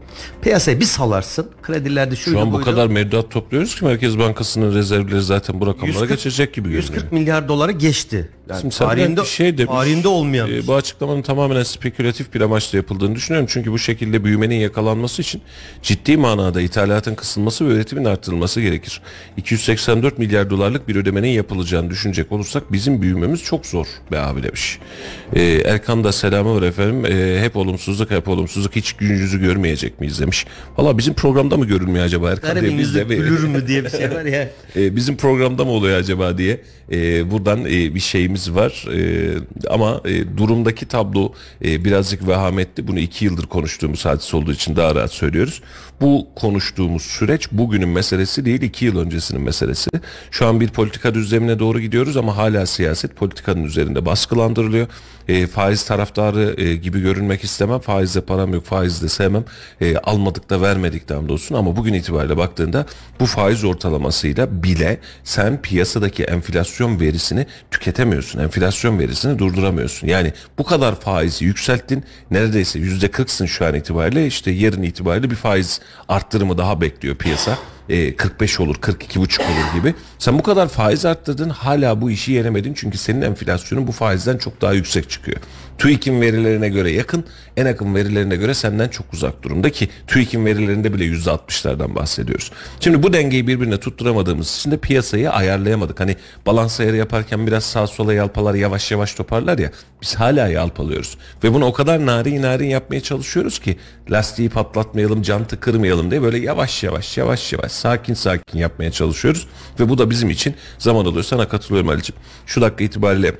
Piyasaya bir salarsın. Kredilerde şuydu Şu an bu buydu. kadar mevduat topluyoruz ki Merkez Bankası'nın rezervleri zaten bu rakamlara 140 geçecek gibi görünüyor. 140 milyar doları geçti. Yani Şimdi tarihinde, şey demiş, tarihinde olmayan. e, şey. bu açıklamanın tamamen spekülatif bir amaçla yapıldığını düşünüyorum. Çünkü bu şekilde büyümenin yakalanması için ciddi manada ithalatın kısılması ve üretimin artırılması gerekir. 284 milyar dolarlık bir ödemenin yapılacağını düşünecek olursak bizim büyümemiz çok zor be abi demiş. E, Erkan da selamı var efendim. E, hep olumsuzluk hep olumsuzluk hiç gün yüzü görmeyecek miyiz demiş. Valla bizim programda mı görünmüyor acaba Erkan diye Garibin biz yüzü de gülür mü diye bir şey var ya. e, bizim programda mı oluyor acaba diye e, buradan e, bir şeyimiz var E, ama e, durumdaki tablo e, birazcık vehametli bunu iki yıldır konuştuğumuz hadise olduğu için daha rahat söylüyoruz bu konuştuğumuz süreç bugünün meselesi değil iki yıl öncesinin meselesi şu an bir politika düzlemine doğru gidiyoruz ama hala siyaset politikanın üzerinde baskılandırılıyor e, faiz taraftarı e, gibi görünmek istemem faizde param yok faizde sevmem e, almadık da vermedik de hamdolsun ama bugün itibariyle baktığında bu faiz ortalamasıyla bile sen piyasadaki enflasyon verisini tüketemiyorsun. Enflasyon verisini durduramıyorsun. Yani bu kadar faizi yükselttin. Neredeyse yüzde kırksın şu an itibariyle. işte yarın itibariyle bir faiz arttırımı daha bekliyor piyasa. E, 45 olur 42 buçuk olur gibi. Sen bu kadar faiz arttırdın hala bu işi yenemedin. Çünkü senin enflasyonun bu faizden çok daha yüksek çıkıyor. TÜİK'in verilerine göre yakın, en yakın verilerine göre senden çok uzak durumda ki TÜİK'in verilerinde bile %60'lardan bahsediyoruz. Şimdi bu dengeyi birbirine tutturamadığımız için de piyasayı ayarlayamadık. Hani balans ayarı yaparken biraz sağ sola yalpalar yavaş yavaş toparlar ya biz hala yalpalıyoruz. Ve bunu o kadar narin narin yapmaya çalışıyoruz ki lastiği patlatmayalım, jantı kırmayalım diye böyle yavaş yavaş yavaş yavaş sakin sakin yapmaya çalışıyoruz. Ve bu da bizim için zaman alıyor. Sana katılıyorum Ali'ciğim. Şu dakika itibariyle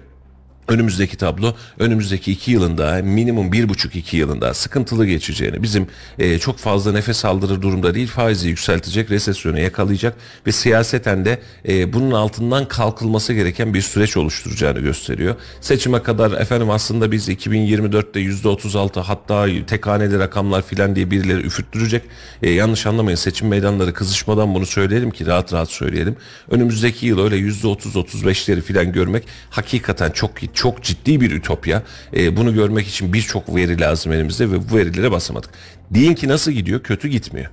önümüzdeki tablo önümüzdeki iki yılında minimum bir buçuk iki yılında sıkıntılı geçeceğini bizim e, çok fazla nefes aldırır durumda değil faizi yükseltecek resesyonu yakalayacak ve siyaseten de e, bunun altından kalkılması gereken bir süreç oluşturacağını gösteriyor. Seçime kadar efendim aslında biz 2024'te yüzde 36 hatta tek rakamlar filan diye birileri üfürttürecek. E, yanlış anlamayın seçim meydanları kızışmadan bunu söyleyelim ki rahat rahat söyleyelim. Önümüzdeki yıl öyle yüzde 30-35'leri filan görmek hakikaten çok çok ciddi bir ütopya. E, bunu görmek için birçok veri lazım elimizde ve bu verilere basamadık. Deyin ki nasıl gidiyor? Kötü gitmiyor.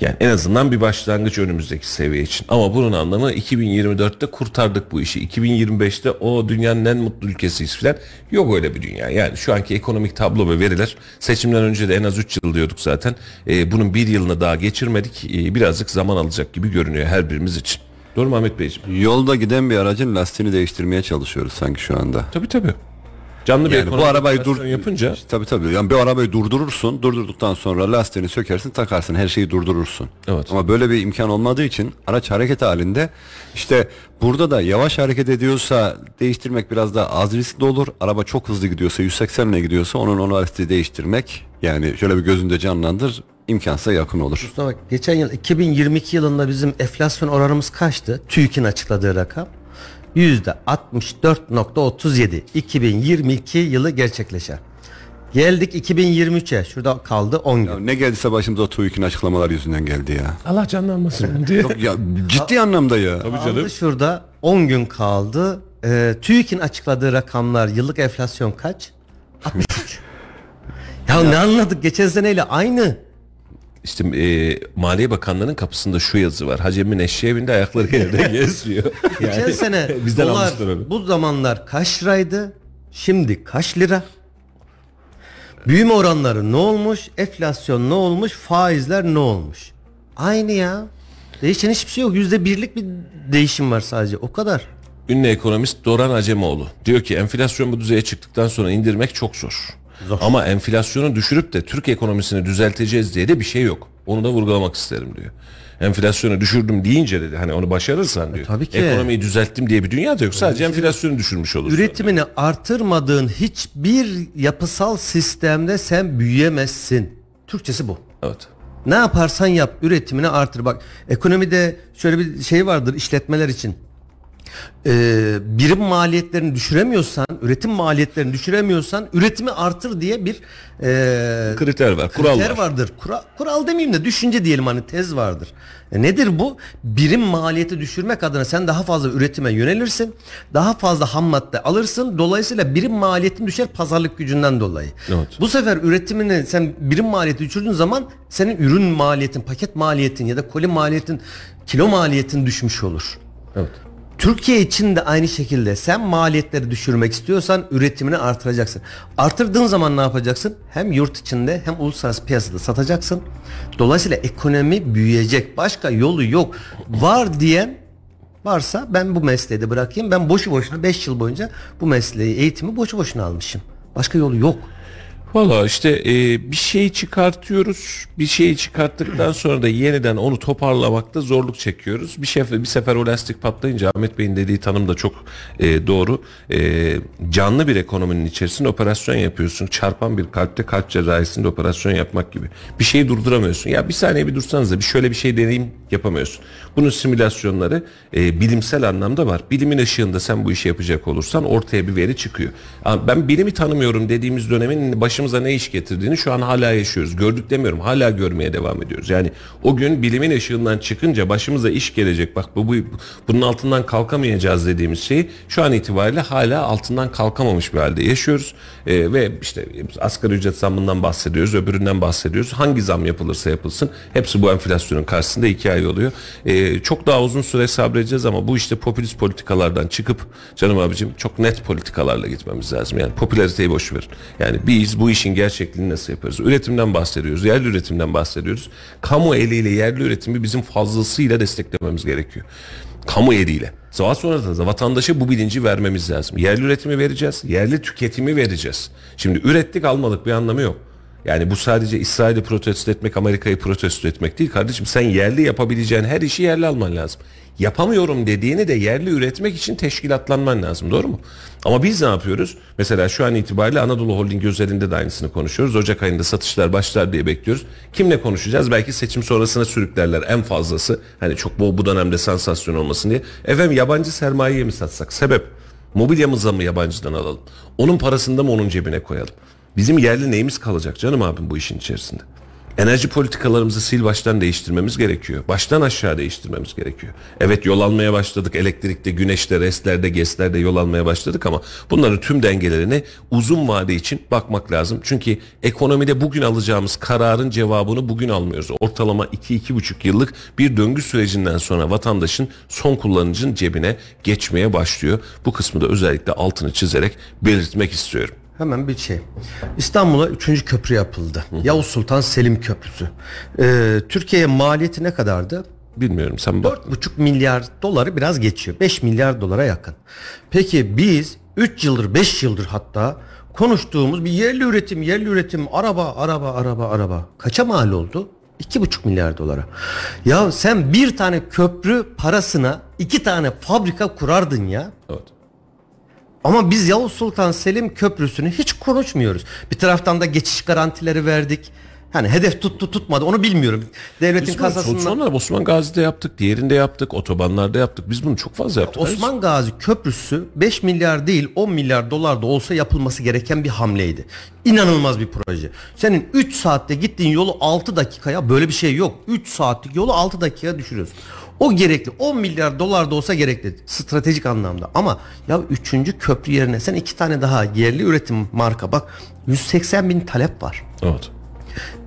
Yani en azından bir başlangıç önümüzdeki seviye için. Ama bunun anlamı 2024'te kurtardık bu işi. 2025'te o dünyanın en mutlu ülkesiyiz falan. Yok öyle bir dünya. Yani şu anki ekonomik tablo ve veriler seçimden önce de en az 3 yıl diyorduk zaten. Ee, bunun bir yılını daha geçirmedik. Ee, birazcık zaman alacak gibi görünüyor her birimiz için. Doğru mu Ahmet Beyciğim? Yolda giden bir aracın lastiğini değiştirmeye çalışıyoruz sanki şu anda. Tabii tabii. Canlı bir Yani bu arabayı dur yapınca tabii tabii. Yani bir arabayı durdurursun. Durdurduktan sonra lastiğini sökersin, takarsın. Her şeyi durdurursun. Evet. Ama böyle bir imkan olmadığı için araç hareket halinde işte burada da yavaş hareket ediyorsa değiştirmek biraz daha az riskli olur. Araba çok hızlı gidiyorsa 180 ile gidiyorsa onun onu lastiği değiştirmek yani şöyle bir gözünde canlandır imkansa yakın olur. Mustafa bak, geçen yıl 2022 yılında bizim enflasyon oranımız kaçtı? TÜİK'in açıkladığı rakam. %64.37 2022 yılı gerçekleşen. Geldik 2023'e. Şurada kaldı 10 gün. Ya ne geldiyse başımıza TÜİK'in açıklamalar yüzünden geldi ya. Allah canlanmasın diye. Yok ya ciddi anlamda ya. Tabii Kaldı canım. şurada 10 gün kaldı. Ee, TÜİK'in açıkladığı rakamlar yıllık enflasyon kaç? 63. ya, ne anladık? Geçen seneyle aynı. İşte e, Maliye Bakanlığı'nın kapısında şu yazı var. Hacem'in eşeğinde ayakları yerde geziyor. Geçen sene bizden dolar bu zamanlar kaç liraydı? Şimdi kaç lira? Büyüme oranları ne olmuş? Enflasyon ne olmuş? Faizler ne olmuş? Aynı ya. Değişen hiçbir şey yok. Yüzde birlik bir değişim var sadece. O kadar. Ünlü ekonomist Doran Acemoğlu diyor ki enflasyon bu düzeye çıktıktan sonra indirmek çok zor. Zor. Ama enflasyonu düşürüp de Türk ekonomisini düzelteceğiz diye de bir şey yok. Onu da vurgulamak isterim diyor. Enflasyonu düşürdüm deyince dedi hani onu başarırsan diyor. tabii ki. Ekonomiyi düzelttim diye bir dünya da yok. Sadece enflasyonu düşürmüş olursun. Üretimini artırmadığın hiçbir yapısal sistemde sen büyüyemezsin. Türkçesi bu. Evet. Ne yaparsan yap üretimini artır. Bak ekonomide şöyle bir şey vardır işletmeler için. Ee, birim maliyetlerini düşüremiyorsan, üretim maliyetlerini düşüremiyorsan üretimi artır diye bir e, Kriter var, kural kriter var. vardır. Kural, kural demeyeyim de düşünce diyelim hani tez vardır. E nedir bu? Birim maliyeti düşürmek adına sen daha fazla üretime yönelirsin. Daha fazla ham madde alırsın. Dolayısıyla birim maliyetin düşer pazarlık gücünden dolayı. Evet. Bu sefer üretimini sen birim maliyeti düşürdüğün zaman senin ürün maliyetin, paket maliyetin ya da koli maliyetin, kilo maliyetin düşmüş olur. Evet. Türkiye için de aynı şekilde sen maliyetleri düşürmek istiyorsan üretimini artıracaksın. Artırdığın zaman ne yapacaksın? Hem yurt içinde hem uluslararası piyasada satacaksın. Dolayısıyla ekonomi büyüyecek. Başka yolu yok. Var diyen varsa ben bu mesleği de bırakayım. Ben boşu boşuna 5 yıl boyunca bu mesleği eğitimi boşu boşuna almışım. Başka yolu yok. Valla işte e, bir şey çıkartıyoruz. Bir şeyi çıkarttıktan sonra da yeniden onu toparlamakta zorluk çekiyoruz. Bir, şef, bir sefer o lastik patlayınca Ahmet Bey'in dediği tanım da çok e, doğru. E, canlı bir ekonominin içerisinde operasyon yapıyorsun. Çarpan bir kalpte kalp cerrahisinde operasyon yapmak gibi. Bir şeyi durduramıyorsun. Ya bir saniye bir dursanız da bir şöyle bir şey deneyim yapamıyorsun. Bunun simülasyonları e, bilimsel anlamda var. Bilimin ışığında sen bu işi yapacak olursan ortaya bir veri çıkıyor. Ben bilimi tanımıyorum dediğimiz dönemin başımıza ne iş getirdiğini şu an hala yaşıyoruz. Gördük demiyorum hala görmeye devam ediyoruz. Yani o gün bilimin ışığından çıkınca başımıza iş gelecek. Bak bu, bu bunun altından kalkamayacağız dediğimiz şeyi şu an itibariyle hala altından kalkamamış bir halde yaşıyoruz. E, ve işte asgari ücret zammından bahsediyoruz, öbüründen bahsediyoruz. Hangi zam yapılırsa yapılsın hepsi bu enflasyonun karşısında iki ay oluyor. E, çok daha uzun süre sabredeceğiz ama bu işte popülist politikalardan çıkıp canım abicim çok net politikalarla gitmemiz lazım. Yani popülariteyi boş verin. Yani biz bu işin gerçekliğini nasıl yaparız? Üretimden bahsediyoruz, yerli üretimden bahsediyoruz. Kamu eliyle yerli üretimi bizim fazlasıyla desteklememiz gerekiyor. Kamu eliyle. Daha sonra da vatandaşa bu bilinci vermemiz lazım. Yerli üretimi vereceğiz, yerli tüketimi vereceğiz. Şimdi ürettik almadık bir anlamı yok. Yani bu sadece İsrail'i protesto etmek, Amerika'yı protesto etmek değil kardeşim. Sen yerli yapabileceğin her işi yerli alman lazım. Yapamıyorum dediğini de yerli üretmek için teşkilatlanman lazım doğru mu? Ama biz ne yapıyoruz? Mesela şu an itibariyle Anadolu Holding özelinde de aynısını konuşuyoruz. Ocak ayında satışlar başlar diye bekliyoruz. Kimle konuşacağız? Belki seçim sonrasına sürüklerler en fazlası. Hani çok bu, bu dönemde sansasyon olmasın diye. Efendim yabancı sermayeye mi satsak? Sebep? Mobilyamızı mı yabancıdan alalım? Onun parasını da mı onun cebine koyalım? Bizim yerli neyimiz kalacak canım abim bu işin içerisinde? Enerji politikalarımızı sil baştan değiştirmemiz gerekiyor. Baştan aşağı değiştirmemiz gerekiyor. Evet yol almaya başladık. Elektrikte, güneşte, restlerde, geslerde yol almaya başladık ama bunların tüm dengelerine uzun vade için bakmak lazım. Çünkü ekonomide bugün alacağımız kararın cevabını bugün almıyoruz. Ortalama 2-2,5 yıllık bir döngü sürecinden sonra vatandaşın son kullanıcının cebine geçmeye başlıyor. Bu kısmı da özellikle altını çizerek belirtmek istiyorum. Hemen bir şey. İstanbul'a 3. köprü yapıldı. Yavuz Sultan Selim Köprüsü. Ee, Türkiye'ye maliyeti ne kadardı? Bilmiyorum sen bak. 4,5 milyar doları biraz geçiyor. 5 milyar dolara yakın. Peki biz 3 yıldır 5 yıldır hatta konuştuğumuz bir yerli üretim yerli üretim araba araba araba araba kaça mal oldu? 2,5 milyar dolara. Ya sen bir tane köprü parasına iki tane fabrika kurardın ya. Evet. Ama biz Yavuz Sultan Selim Köprüsü'nü hiç konuşmuyoruz. Bir taraftan da geçiş garantileri verdik. Hani hedef tuttu tutmadı onu bilmiyorum. Devletin bunu kasasından sonra Osman Gazi'de yaptık, diğerinde yaptık, otobanlarda yaptık. Biz bunu çok fazla yaptık. Osman Gazi Köprüsü 5 milyar değil 10 milyar dolar da olsa yapılması gereken bir hamleydi. İnanılmaz bir proje. Senin 3 saatte gittiğin yolu 6 dakikaya böyle bir şey yok. 3 saatlik yolu 6 dakikaya düşürüyorsun. O gerekli. 10 milyar dolar da olsa gerekli. Stratejik anlamda. Ama ya 3. köprü yerine sen iki tane daha yerli üretim marka bak 180 bin talep var. Evet.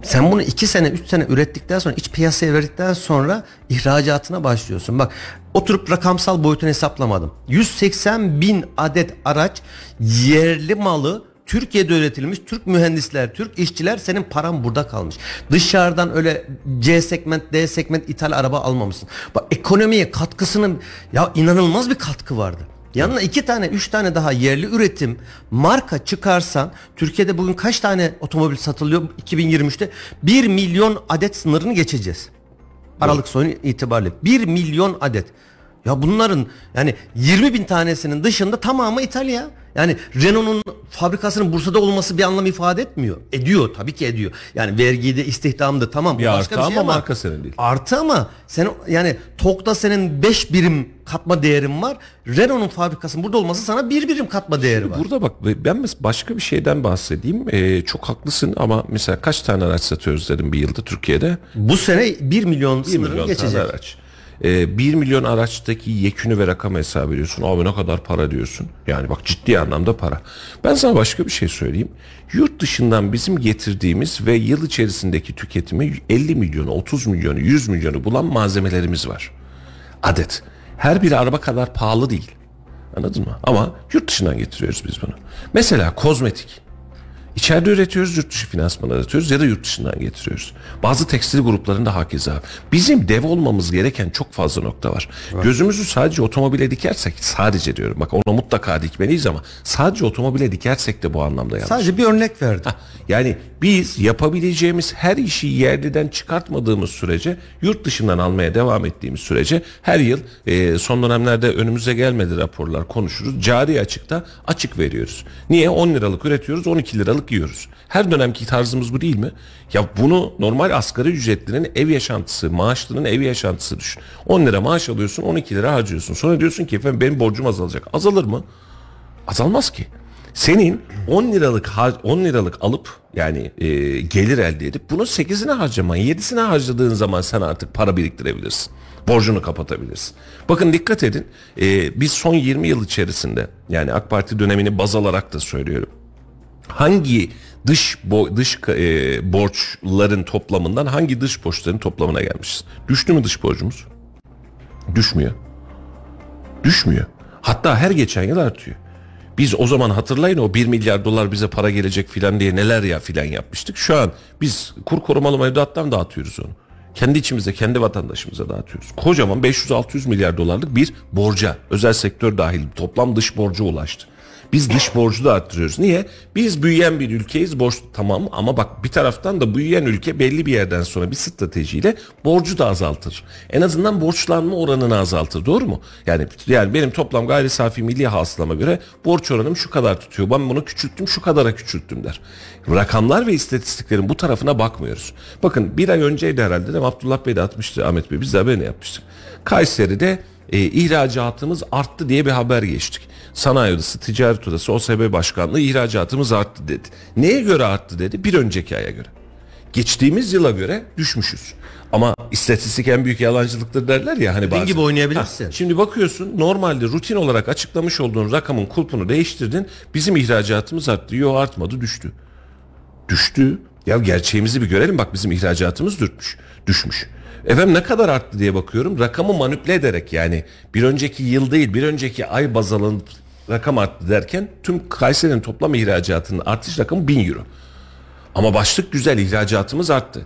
Sen bunu 2 sene 3 sene ürettikten sonra iç piyasaya verdikten sonra ihracatına başlıyorsun. Bak oturup rakamsal boyutunu hesaplamadım. 180 bin adet araç yerli malı Türkiye'de üretilmiş Türk mühendisler, Türk işçiler senin paran burada kalmış. Dışarıdan öyle C segment, D segment ithal araba almamışsın. Bak ekonomiye katkısının ya inanılmaz bir katkı vardı. Yanına iki tane, üç tane daha yerli üretim marka çıkarsan Türkiye'de bugün kaç tane otomobil satılıyor 2023'te? 1 milyon adet sınırını geçeceğiz. Aralık sonu itibariyle 1 milyon adet. Ya bunların yani 20 bin tanesinin dışında tamamı İtalya. Yani Renault'un fabrikasının Bursa'da olması bir anlam ifade etmiyor. Ediyor tabii ki ediyor. Yani vergide istihdamda tamam. bu Bir başka artı şey ama marka senin değil. Artı ama sen yani TOG'da senin 5 birim katma değerin var. Renault'un fabrikasının burada olması sana bir birim katma değeri var. Burada bak ben başka bir şeyden bahsedeyim. Ee, çok haklısın ama mesela kaç tane araç satıyoruz dedim bir yılda Türkiye'de? Bu sene 1 milyon 1 sınırını milyon geçecek. tane araç. Ee, 1 milyon araçtaki yekünü ve rakam hesap ediyorsun. Abi ne kadar para diyorsun. Yani bak ciddi anlamda para. Ben sana başka bir şey söyleyeyim. Yurt dışından bizim getirdiğimiz ve yıl içerisindeki tüketimi 50 milyonu, 30 milyonu, 100 milyonu bulan malzemelerimiz var. Adet. Her biri araba kadar pahalı değil. Anladın mı? Ama yurt dışından getiriyoruz biz bunu. Mesela kozmetik. İçeride üretiyoruz, yurt dışı finansman aratıyoruz ya da yurt dışından getiriyoruz. Bazı tekstil gruplarında hakeza. Bizim dev olmamız gereken çok fazla nokta var. Gözümüzü sadece otomobile dikersek, sadece diyorum bak ona mutlaka dikmeliyiz ama sadece otomobile dikersek de bu anlamda yanlış. Sadece bir örnek verdim. Hah, Yani biz yapabileceğimiz her işi yerliden çıkartmadığımız sürece yurt dışından almaya devam ettiğimiz sürece her yıl e, son dönemlerde önümüze gelmedi raporlar konuşuruz. Cari açıkta açık veriyoruz. Niye? 10 liralık üretiyoruz 12 liralık yiyoruz. Her dönemki tarzımız bu değil mi? Ya bunu normal asgari ücretlinin ev yaşantısı, maaşlının ev yaşantısı düşün. 10 lira maaş alıyorsun 12 lira harcıyorsun. Sonra diyorsun ki efendim benim borcum azalacak. Azalır mı? Azalmaz ki. Senin 10 liralık har- 10 liralık alıp yani e, gelir elde edip bunu 8'ine harcaman, 7'sine harcadığın zaman sen artık para biriktirebilirsin. Borcunu kapatabilirsin. Bakın dikkat edin. e, biz son 20 yıl içerisinde yani AK Parti dönemini baz alarak da söylüyorum. Hangi dış bo- dış e, borçların toplamından hangi dış borçların toplamına gelmişiz? Düştü mü dış borcumuz? Düşmüyor. Düşmüyor. Hatta her geçen yıl artıyor. Biz o zaman hatırlayın o 1 milyar dolar bize para gelecek filan diye neler ya filan yapmıştık. Şu an biz kur korumalı mevduattan dağıtıyoruz onu. Kendi içimizde kendi vatandaşımıza dağıtıyoruz. Kocaman 500-600 milyar dolarlık bir borca özel sektör dahil toplam dış borcu ulaştı. Biz dış borcu da arttırıyoruz. Niye? Biz büyüyen bir ülkeyiz. Borç tamam ama bak bir taraftan da büyüyen ülke belli bir yerden sonra bir stratejiyle borcu da azaltır. En azından borçlanma oranını azaltır. Doğru mu? Yani yani benim toplam gayri safi milli hasılama göre borç oranım şu kadar tutuyor. Ben bunu küçülttüm şu kadara küçülttüm der. Rakamlar ve istatistiklerin bu tarafına bakmıyoruz. Bakın bir ay önceydi herhalde mi? Abdullah Bey de atmıştı Ahmet Bey. Biz de haberini yapmıştık. Kayseri'de e, ihracatımız arttı diye bir haber geçtik. Sanayi Odası, Ticaret Odası, OSB Başkanlığı ihracatımız arttı dedi. Neye göre arttı dedi? Bir önceki aya göre. Geçtiğimiz yıla göre düşmüşüz. Ama istatistik en büyük yalancılıktır derler ya hani bazen. gibi oynayabilirsin. Ha, şimdi bakıyorsun normalde rutin olarak açıklamış olduğun rakamın kulpunu değiştirdin. Bizim ihracatımız arttı. Yok artmadı düştü. Düştü. Ya gerçeğimizi bir görelim bak bizim ihracatımız düşmüş. Düşmüş. Efendim ne kadar arttı diye bakıyorum. Rakamı manipüle ederek yani bir önceki yıl değil bir önceki ay baz alınıp rakam arttı derken tüm Kayseri'nin toplam ihracatının artış rakamı 1000 euro. Ama başlık güzel ihracatımız arttı.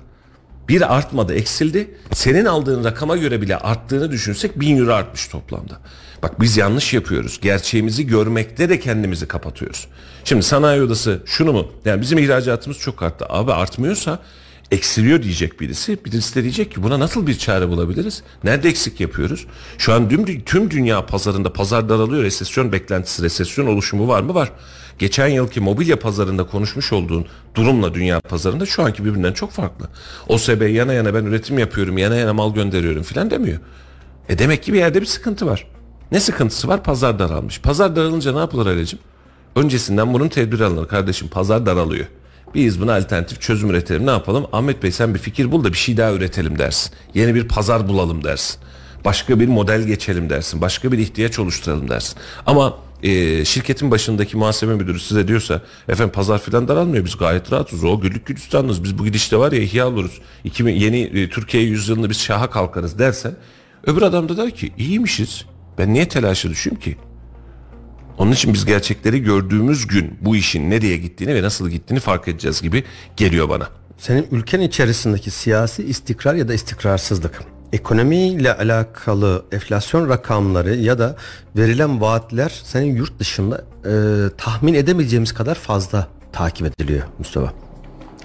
Bir artmadı eksildi. Senin aldığın rakama göre bile arttığını düşünsek 1000 euro artmış toplamda. Bak biz yanlış yapıyoruz. Gerçeğimizi görmekte de kendimizi kapatıyoruz. Şimdi sanayi odası şunu mu? Yani bizim ihracatımız çok arttı. Abi artmıyorsa eksiliyor diyecek birisi. Birisi de diyecek ki buna nasıl bir çare bulabiliriz? Nerede eksik yapıyoruz? Şu an tüm, tüm dünya pazarında pazar daralıyor. Resesyon beklentisi, resesyon oluşumu var mı? Var. Geçen yılki mobilya pazarında konuşmuş olduğun durumla dünya pazarında şu anki birbirinden çok farklı. OSB yana yana ben üretim yapıyorum, yana yana mal gönderiyorum filan demiyor. E demek ki bir yerde bir sıkıntı var. Ne sıkıntısı var? Pazar daralmış. Pazar daralınca ne yapılır Ali'cim? Öncesinden bunun tedbiri alınır kardeşim. Pazar daralıyor. Biz buna alternatif çözüm üretelim. Ne yapalım? Ahmet Bey sen bir fikir bul da bir şey daha üretelim dersin. Yeni bir pazar bulalım dersin. Başka bir model geçelim dersin. Başka bir ihtiyaç oluşturalım dersin. Ama e, şirketin başındaki muhasebe müdürü size diyorsa efendim pazar filan daralmıyor biz gayet rahatız o güllük gülistanız biz bu gidişte var ya ihya oluruz 2000, yeni e, Türkiye yüzyılında biz şaha kalkarız dersen öbür adam da der ki iyiymişiz ben niye telaşa düşeyim ki onun için biz gerçekleri gördüğümüz gün bu işin nereye gittiğini ve nasıl gittiğini fark edeceğiz gibi geliyor bana. Senin ülken içerisindeki siyasi istikrar ya da istikrarsızlık, ekonomiyle alakalı enflasyon rakamları ya da verilen vaatler senin yurt dışında e, tahmin edemeyeceğimiz kadar fazla takip ediliyor Mustafa.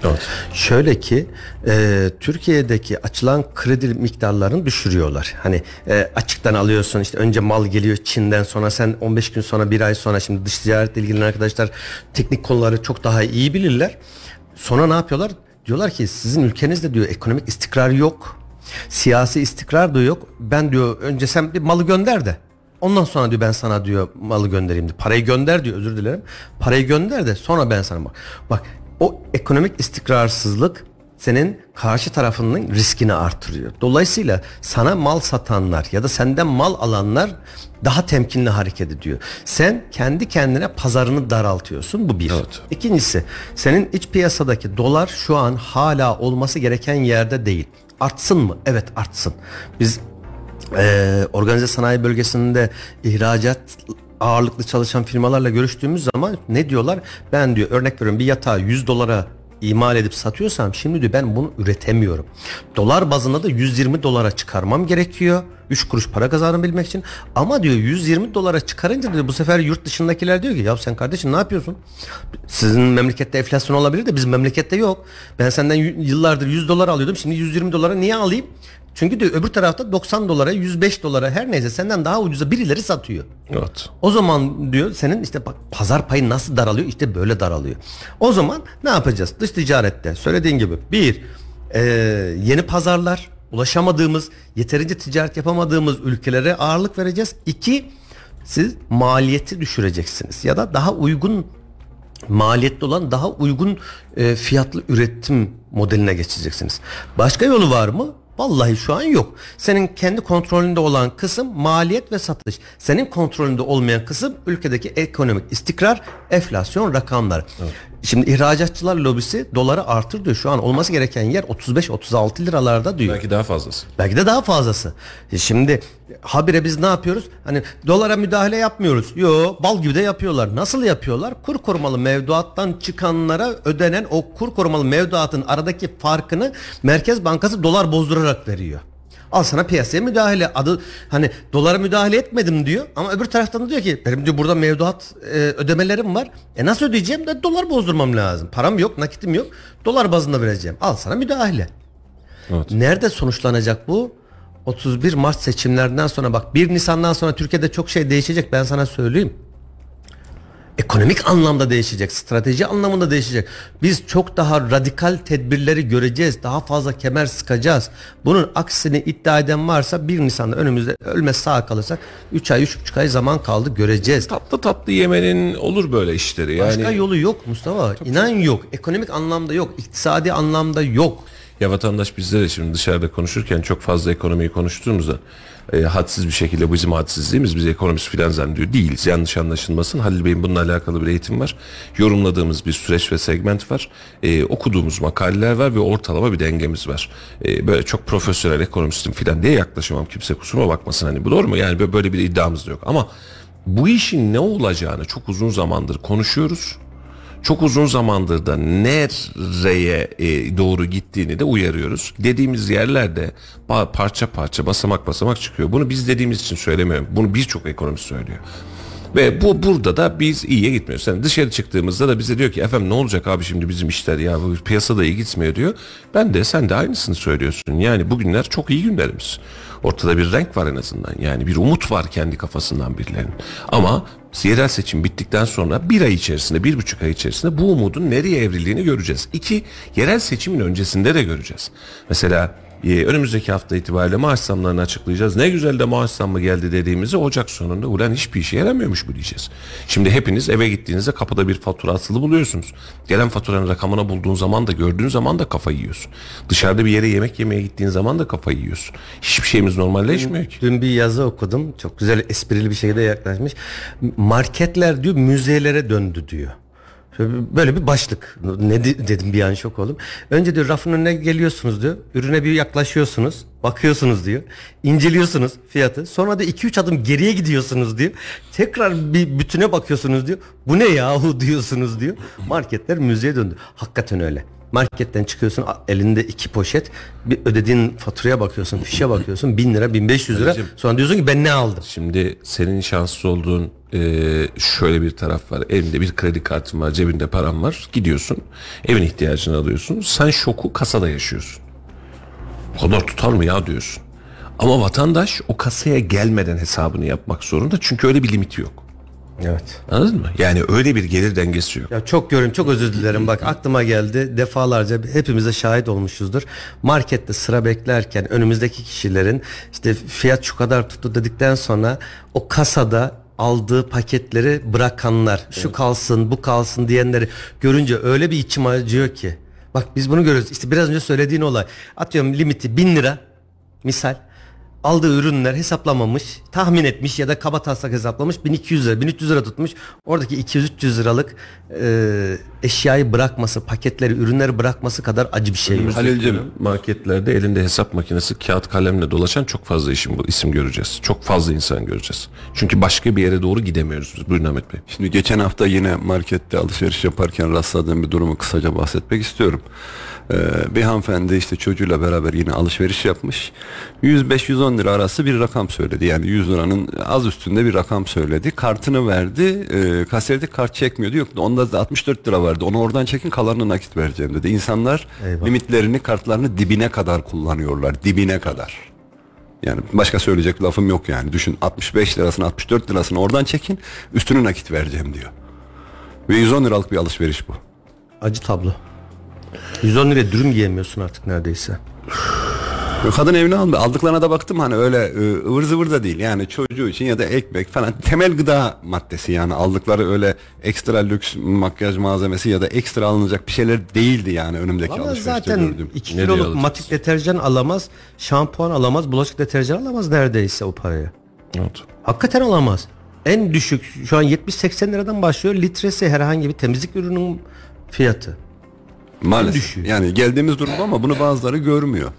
Evet. Şöyle ki e, Türkiye'deki açılan kredi miktarlarını düşürüyorlar. Hani e, açıktan alıyorsun işte önce mal geliyor Çin'den sonra sen 15 gün sonra bir ay sonra şimdi dış ticaretle ilgilenen arkadaşlar teknik konuları çok daha iyi bilirler. Sonra ne yapıyorlar? Diyorlar ki sizin ülkenizde diyor ekonomik istikrar yok. Siyasi istikrar da yok. Ben diyor önce sen bir malı gönder de Ondan sonra diyor ben sana diyor malı göndereyim diyor. Parayı gönder diyor özür dilerim. Parayı gönder de sonra ben sana bak. Bak o ekonomik istikrarsızlık senin karşı tarafının riskini artırıyor. Dolayısıyla sana mal satanlar ya da senden mal alanlar daha temkinli hareket ediyor. Sen kendi kendine pazarını daraltıyorsun. Bu bir. Evet. İkincisi senin iç piyasadaki dolar şu an hala olması gereken yerde değil. Artsın mı? Evet artsın. Biz e, organize sanayi bölgesinde ihracat ağırlıklı çalışan firmalarla görüştüğümüz zaman ne diyorlar? Ben diyor örnek veriyorum bir yatağı 100 dolara imal edip satıyorsam şimdi diyor ben bunu üretemiyorum. Dolar bazında da 120 dolara çıkarmam gerekiyor. 3 kuruş para kazanabilmek için. Ama diyor 120 dolara çıkarınca diyor bu sefer yurt dışındakiler diyor ki ya sen kardeşim ne yapıyorsun? Sizin memlekette enflasyon olabilir de bizim memlekette yok. Ben senden yıllardır 100 dolar alıyordum. Şimdi 120 dolara niye alayım? Çünkü diyor öbür tarafta 90 dolara 105 dolara her neyse senden daha ucuza birileri satıyor. Evet. O zaman diyor senin işte bak pazar payı nasıl daralıyor işte böyle daralıyor. O zaman ne yapacağız? Dış ticarette söylediğin gibi bir e, yeni pazarlar ulaşamadığımız yeterince ticaret yapamadığımız ülkelere ağırlık vereceğiz. İki siz maliyeti düşüreceksiniz ya da daha uygun maliyetli olan daha uygun e, fiyatlı üretim modeline geçeceksiniz. Başka yolu var mı? Vallahi şu an yok. Senin kendi kontrolünde olan kısım maliyet ve satış. Senin kontrolünde olmayan kısım ülkedeki ekonomik istikrar, enflasyon rakamları. Evet. Şimdi ihracatçılar lobisi doları artır diyor. Şu an olması gereken yer 35-36 liralarda diyor. Belki daha fazlası. Belki de daha fazlası. E şimdi habire biz ne yapıyoruz? Hani dolara müdahale yapmıyoruz. Yo bal gibi de yapıyorlar. Nasıl yapıyorlar? Kur korumalı mevduattan çıkanlara ödenen o kur korumalı mevduatın aradaki farkını Merkez Bankası dolar bozdurarak veriyor. Al sana piyasaya müdahale adı hani dolara müdahale etmedim diyor ama öbür taraftan da diyor ki benim diyor burada mevduat e, ödemelerim var. E nasıl ödeyeceğim de dolar bozdurmam lazım. Param yok, nakitim yok. Dolar bazında vereceğim. Al sana müdahale. Evet. Nerede sonuçlanacak bu? 31 Mart seçimlerinden sonra bak 1 Nisan'dan sonra Türkiye'de çok şey değişecek ben sana söyleyeyim. Ekonomik anlamda değişecek, strateji anlamında değişecek. Biz çok daha radikal tedbirleri göreceğiz. Daha fazla kemer sıkacağız. Bunun aksini iddia eden varsa 1 Nisan'da önümüzde ölmez sağ kalırsak 3 ay 3,5 ay zaman kaldı göreceğiz. Tatlı tatlı yemenin olur böyle işleri. Yani Başka yolu yok Mustafa. İnan yok. Ekonomik anlamda yok. iktisadi anlamda yok. Ya vatandaş bizde de şimdi dışarıda konuşurken çok fazla ekonomiyi konuştuğumuzda e, hadsiz bir şekilde bizim hadsizliğimiz biz ekonomist filan zannediyor. Değiliz. Yanlış anlaşılmasın. Halil Bey'in bununla alakalı bir eğitim var. Yorumladığımız bir süreç ve segment var. E, okuduğumuz makaleler var ve ortalama bir dengemiz var. E, böyle çok profesyonel ekonomistim filan diye yaklaşamam. Kimse kusuruma bakmasın. Hani bu doğru mu? Yani böyle bir iddiamız da yok. Ama bu işin ne olacağını çok uzun zamandır konuşuyoruz. Çok uzun zamandır da nereye e, doğru gittiğini de uyarıyoruz. Dediğimiz yerlerde parça parça basamak basamak çıkıyor. Bunu biz dediğimiz için söylemiyorum. Bunu birçok ekonomist söylüyor. Ve bu burada da biz iyiye gitmiyoruz. Yani dışarı çıktığımızda da bize diyor ki efendim ne olacak abi şimdi bizim işler ya bu piyasada iyi gitmiyor diyor. Ben de sen de aynısını söylüyorsun. Yani bugünler çok iyi günlerimiz. Ortada bir renk var en azından. Yani bir umut var kendi kafasından birilerinin. Ama yerel seçim bittikten sonra bir ay içerisinde, bir buçuk ay içerisinde bu umudun nereye evrildiğini göreceğiz. İki, yerel seçimin öncesinde de göreceğiz. Mesela e, önümüzdeki hafta itibariyle maaş zamlarını açıklayacağız. Ne güzel de maaş zammı geldi dediğimizde Ocak sonunda ulan hiçbir işe yaramıyormuş bu diyeceğiz. Şimdi hepiniz eve gittiğinizde kapıda bir fatura asılı buluyorsunuz. Gelen faturanın rakamını bulduğun zaman da gördüğün zaman da kafayı yiyorsun. Dışarıda bir yere yemek yemeye gittiğin zaman da kafayı yiyorsun. Hiçbir şeyimiz normalleşmiyor ki. Dün bir yazı okudum. Çok güzel esprili bir şekilde yaklaşmış. Marketler diyor müzelere döndü diyor. Böyle bir başlık. Ne di- dedim bir an şok oldum. Önce diyor rafın önüne geliyorsunuz diyor. Ürüne bir yaklaşıyorsunuz. Bakıyorsunuz diyor. inceliyorsunuz fiyatı. Sonra da 2-3 adım geriye gidiyorsunuz diyor. Tekrar bir bütüne bakıyorsunuz diyor. Bu ne yahu diyorsunuz diyor. Marketler müzeye döndü. Hakikaten öyle. Marketten çıkıyorsun elinde iki poşet bir ödediğin faturaya bakıyorsun fişe bakıyorsun bin lira 1500 lira Anneciğim. sonra diyorsun ki ben ne aldım Şimdi senin şanssız olduğun e, şöyle bir taraf var. Elinde bir kredi kartın var, cebinde param var. Gidiyorsun, evin ihtiyacını alıyorsun. Sen şoku kasada yaşıyorsun. O kadar tutar mı ya diyorsun. Ama vatandaş o kasaya gelmeden hesabını yapmak zorunda. Çünkü öyle bir limiti yok. Evet Anladın mı? Yani öyle bir gelir dengesi yok. Ya çok görün çok özür dilerim bak aklıma geldi defalarca hepimiz de şahit olmuşuzdur. Markette sıra beklerken önümüzdeki kişilerin işte fiyat şu kadar tuttu dedikten sonra o kasada aldığı paketleri bırakanlar şu kalsın bu kalsın diyenleri görünce öyle bir içim acıyor ki. Bak biz bunu görüyoruz işte biraz önce söylediğin olay atıyorum limiti bin lira misal aldığı ürünler hesaplamamış, tahmin etmiş ya da kaba taslak hesaplamış 1200 lira, 1300 lira tutmuş. Oradaki 200-300 liralık e, eşyayı bırakması, paketleri, ürünleri bırakması kadar acı bir şey yok. Halil'cim Marketlerde elinde hesap makinesi, kağıt kalemle dolaşan çok fazla işim, isim göreceğiz. Çok fazla insan göreceğiz. Çünkü başka bir yere doğru gidemiyoruz biz. Buyurun Ahmet Bey. Şimdi geçen hafta yine markette alışveriş yaparken rastladığım bir durumu kısaca bahsetmek istiyorum. Ee, bir hanımefendi işte çocuğuyla beraber yine alışveriş yapmış. 105-110 lira arası bir rakam söyledi. Yani 100 liranın az üstünde bir rakam söyledi. Kartını verdi. Ee, kasiyerde kart çekmiyordu. Yok onda da 64 lira vardı. Onu oradan çekin kalanını nakit vereceğim dedi. İnsanlar Eyvah. limitlerini kartlarını dibine kadar kullanıyorlar. Dibine kadar. Yani başka söyleyecek lafım yok yani. Düşün 65 lirasını 64 lirasını oradan çekin üstünü nakit vereceğim diyor. Ve 110 liralık bir alışveriş bu. Acı tablo. 110 liraya dürüm yiyemiyorsun artık neredeyse. Kadın evine aldı. Aldıklarına da baktım hani öyle e, ıvır zıvır da değil. Yani çocuğu için ya da ekmek falan temel gıda maddesi yani aldıkları öyle ekstra lüks makyaj malzemesi ya da ekstra alınacak bir şeyler değildi yani önümdeki Valla alışverişte zaten gördüğüm. 2 Nereye kiloluk matik deterjan alamaz, şampuan alamaz, bulaşık deterjan alamaz neredeyse o paraya. Evet. Hakikaten alamaz. En düşük şu an 70-80 liradan başlıyor litresi herhangi bir temizlik ürünün fiyatı. Maalesef. düşüyor. Yani geldiğimiz durum ama bunu bazıları görmüyor.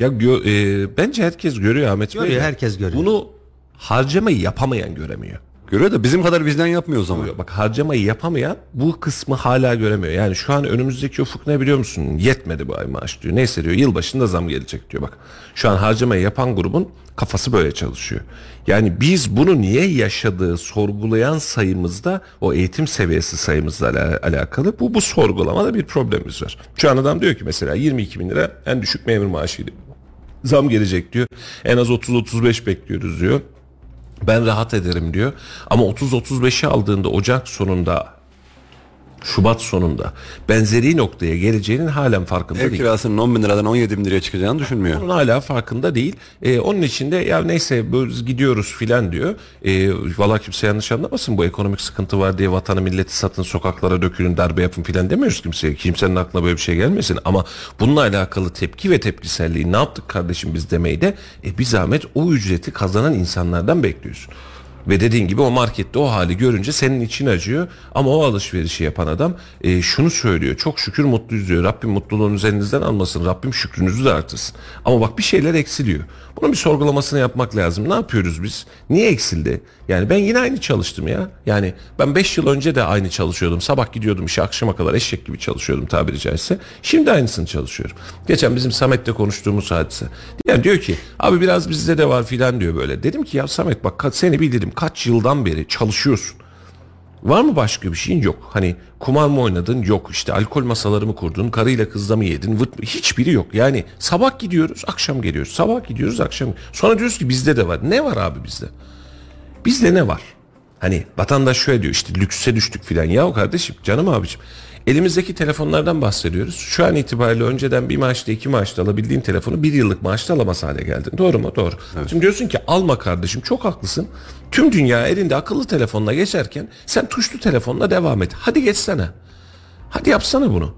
Ya gö- e, bence herkes görüyor Ahmet Bey. Görüyor, de herkes görüyor. Bunu harcamayı yapamayan göremiyor. Görüyor da bizim kadar vicdan yapmıyor o zaman. Bak harcamayı yapamayan bu kısmı hala göremiyor. Yani şu an önümüzdeki ufuk ne biliyor musun? Yetmedi bu ay maaş diyor. Neyse diyor yılbaşında zam gelecek diyor bak. Şu an harcamayı yapan grubun kafası böyle çalışıyor. Yani biz bunu niye yaşadığı sorgulayan sayımızda o eğitim seviyesi sayımızla ala- alakalı bu, bu sorgulamada bir problemimiz var. Şu an adam diyor ki mesela 22 bin lira en düşük memur maaşıydı. Zam gelecek diyor. En az 30-35 bekliyoruz diyor. Ben rahat ederim diyor. Ama 30-35'i aldığında Ocak sonunda Şubat sonunda benzeri noktaya geleceğinin halen farkında Ev değil. kirasının 10 bin liradan 17 bin liraya çıkacağını düşünmüyor. Onun hala farkında değil. Ee, onun için de ya neyse böyle gidiyoruz filan diyor. Ee, Valla kimse yanlış anlamasın bu ekonomik sıkıntı var diye vatanı milleti satın sokaklara dökülün darbe yapın filan demiyoruz kimseye. Kimsenin aklına böyle bir şey gelmesin. Ama bununla alakalı tepki ve tepkiselliği ne yaptık kardeşim biz demeyi de e, bir zahmet o ücreti kazanan insanlardan bekliyorsun. Ve dediğin gibi o markette o hali görünce senin için acıyor. Ama o alışverişi yapan adam e, şunu söylüyor. Çok şükür mutluyuz diyor. Rabbim mutluluğunu üzerinizden almasın. Rabbim şükrünüzü de artırsın. Ama bak bir şeyler eksiliyor. Bunun bir sorgulamasını yapmak lazım. Ne yapıyoruz biz? Niye eksildi? Yani ben yine aynı çalıştım ya. Yani ben 5 yıl önce de aynı çalışıyordum. Sabah gidiyordum işe akşama kadar eşek gibi çalışıyordum tabiri caizse. Şimdi aynısını çalışıyorum. Geçen bizim Samet'le konuştuğumuz hadise. Yani diyor ki abi biraz bizde de var filan diyor böyle. Dedim ki ya Samet bak seni bildirim kaç yıldan beri çalışıyorsun. Var mı başka bir şeyin? Yok. Hani kumar mı oynadın? Yok. İşte alkol masaları mı kurdun? Karıyla kızla mı yedin? Vırt mı? Hiçbiri yok. Yani sabah gidiyoruz, akşam geliyoruz. Sabah gidiyoruz, akşam. Sonra diyoruz ki bizde de var. Ne var abi bizde? Bizde ne var? Hani vatandaş şöyle diyor işte lükse düştük filan. Ya kardeşim canım abicim elimizdeki telefonlardan bahsediyoruz. Şu an itibariyle önceden bir maaşta iki maaşta alabildiğin telefonu bir yıllık maaşta alamaz hale geldin. Doğru mu? Doğru. Şimdi diyorsun ki alma kardeşim çok haklısın. Tüm dünya elinde akıllı telefonla geçerken sen tuşlu telefonla devam et. Hadi geçsene. Hadi yapsana bunu.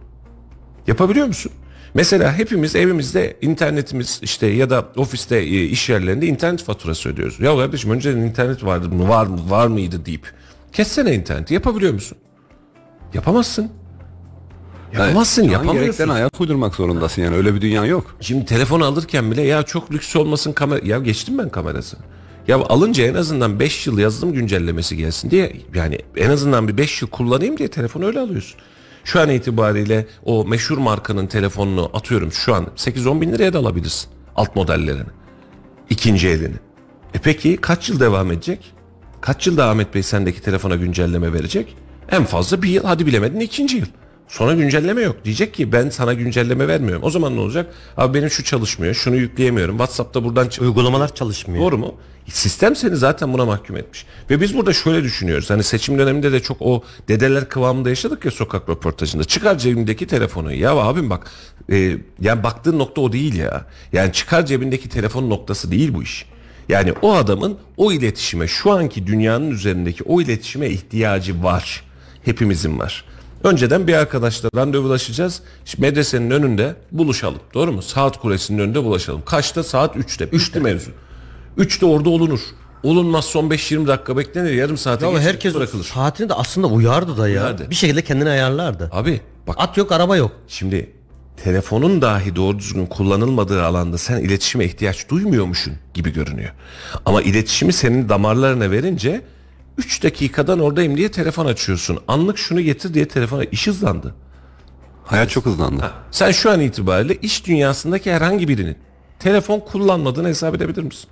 Yapabiliyor musun? Mesela hepimiz evimizde internetimiz işte ya da ofiste e, iş yerlerinde internet faturası ödüyoruz. Ya kardeşim önceden internet vardı mı var mı var mıydı deyip kessene interneti yapabiliyor musun? Yapamazsın. Yapamazsın Şu an yapamıyorsun. ayak uydurmak zorundasın yani öyle bir dünya yok. Şimdi telefonu alırken bile ya çok lüks olmasın kamera ya geçtim ben kamerasını. Ya alınca en azından 5 yıl yazılım güncellemesi gelsin diye yani en azından bir 5 yıl kullanayım diye telefonu öyle alıyorsun. Şu an itibariyle o meşhur markanın telefonunu atıyorum şu an 8-10 bin liraya da alabilirsin alt modellerini. İkinci elini. E peki kaç yıl devam edecek? Kaç yılda Ahmet Bey sendeki telefona güncelleme verecek? En fazla bir yıl hadi bilemedin ikinci yıl. Sonra güncelleme yok. Diyecek ki ben sana güncelleme vermiyorum. O zaman ne olacak? Abi benim şu çalışmıyor. Şunu yükleyemiyorum. WhatsApp'ta buradan çık. Uygulamalar çalışmıyor. Doğru mu? Sistem seni zaten buna mahkum etmiş. Ve biz burada şöyle düşünüyoruz. Hani seçim döneminde de çok o dedeler kıvamında yaşadık ya sokak röportajında. Çıkar cebindeki telefonu. Ya abim bak e, yani baktığın nokta o değil ya. Yani çıkar cebindeki telefon noktası değil bu iş. Yani o adamın o iletişime şu anki dünyanın üzerindeki o iletişime ihtiyacı var. Hepimizin var. Önceden bir arkadaşla randevulaşacağız. İşte medresenin önünde buluşalım. Doğru mu? Saat kulesinin önünde buluşalım. Kaçta? Saat 3'te. 3'te mevzu. 3'te orada olunur. Olunmaz son 5-20 dakika beklenir. Yarım saate geçer, herkes bırakılır. saatini de aslında uyardı da ya. Uyardı. Bir şekilde kendini ayarlardı. Abi bak At yok araba yok. Şimdi telefonun dahi doğru düzgün kullanılmadığı alanda sen iletişime ihtiyaç duymuyormuşsun gibi görünüyor. Ama iletişimi senin damarlarına verince 3 dakikadan oradayım diye telefon açıyorsun. Anlık şunu getir diye telefona iş hızlandı. Hayat çok hızlandı. Sen şu an itibariyle iş dünyasındaki herhangi birinin telefon kullanmadığını hesap edebilir misin?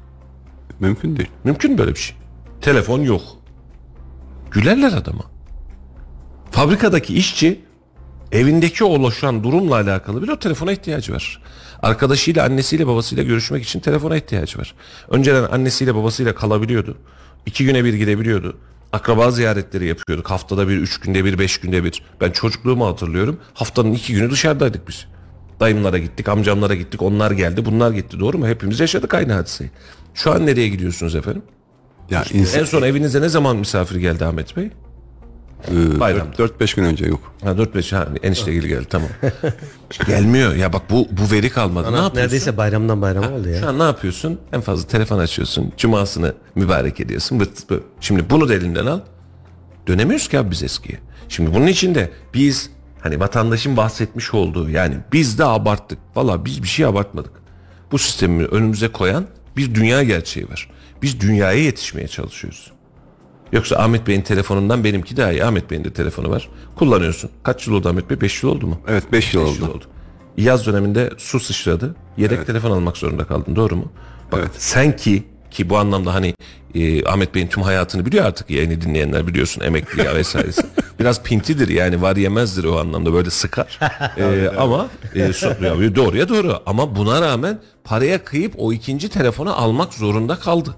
Mümkün değil. Mümkün mü böyle bir şey? Telefon yok. Gülerler adama. Fabrikadaki işçi evindeki oluşan durumla alakalı bile o telefona ihtiyacı var. Arkadaşıyla, annesiyle, babasıyla görüşmek için telefona ihtiyacı var. Önceden annesiyle, babasıyla kalabiliyordu. İki güne bir gidebiliyordu. Akraba ziyaretleri yapıyorduk. Haftada bir, üç günde bir, beş günde bir. Ben çocukluğumu hatırlıyorum. Haftanın iki günü dışarıdaydık biz. Dayımlara gittik, amcamlara gittik. Onlar geldi, bunlar gitti. Doğru mu? Hepimiz yaşadık aynı hadiseyi. Şu an nereye gidiyorsunuz efendim? Ya insan En son evinize ne zaman misafir geldi Ahmet Bey? Bayramda. 4-5 gün önce yok. Ha 4-5 ha enişte gel geldi tamam. Gelmiyor ya bak bu bu veri kalmadı. ne yapıyorsun? Neredeyse bayramdan bayrama oldu ya. Şu an ne yapıyorsun? En fazla telefon açıyorsun. Cumasını mübarek ediyorsun. Şimdi bunu da elinden al. Dönemiyoruz ki abi biz eskiye. Şimdi bunun için de biz hani vatandaşın bahsetmiş olduğu yani biz de abarttık. Valla biz bir şey abartmadık. Bu sistemi önümüze koyan bir dünya gerçeği var. Biz dünyaya yetişmeye çalışıyoruz. Yoksa Ahmet Bey'in telefonundan benimki daha iyi. Ahmet Bey'in de telefonu var. Kullanıyorsun. Kaç yıl oldu Ahmet Bey? 5 yıl oldu mu? Evet 5 yıl Beş yıl oldu. oldu. Yaz döneminde su sıçradı. Yedek telefon almak zorunda kaldın. Doğru mu? Bak Evet. sen ki ki bu anlamda hani e, Ahmet Bey'in tüm hayatını biliyor artık yayını dinleyenler biliyorsun emekli ya vesairesi. Biraz pintidir yani var yemezdir o anlamda böyle sıkar. E, ama e, so- ya, doğruya doğru ama buna rağmen paraya kıyıp o ikinci telefonu almak zorunda kaldı.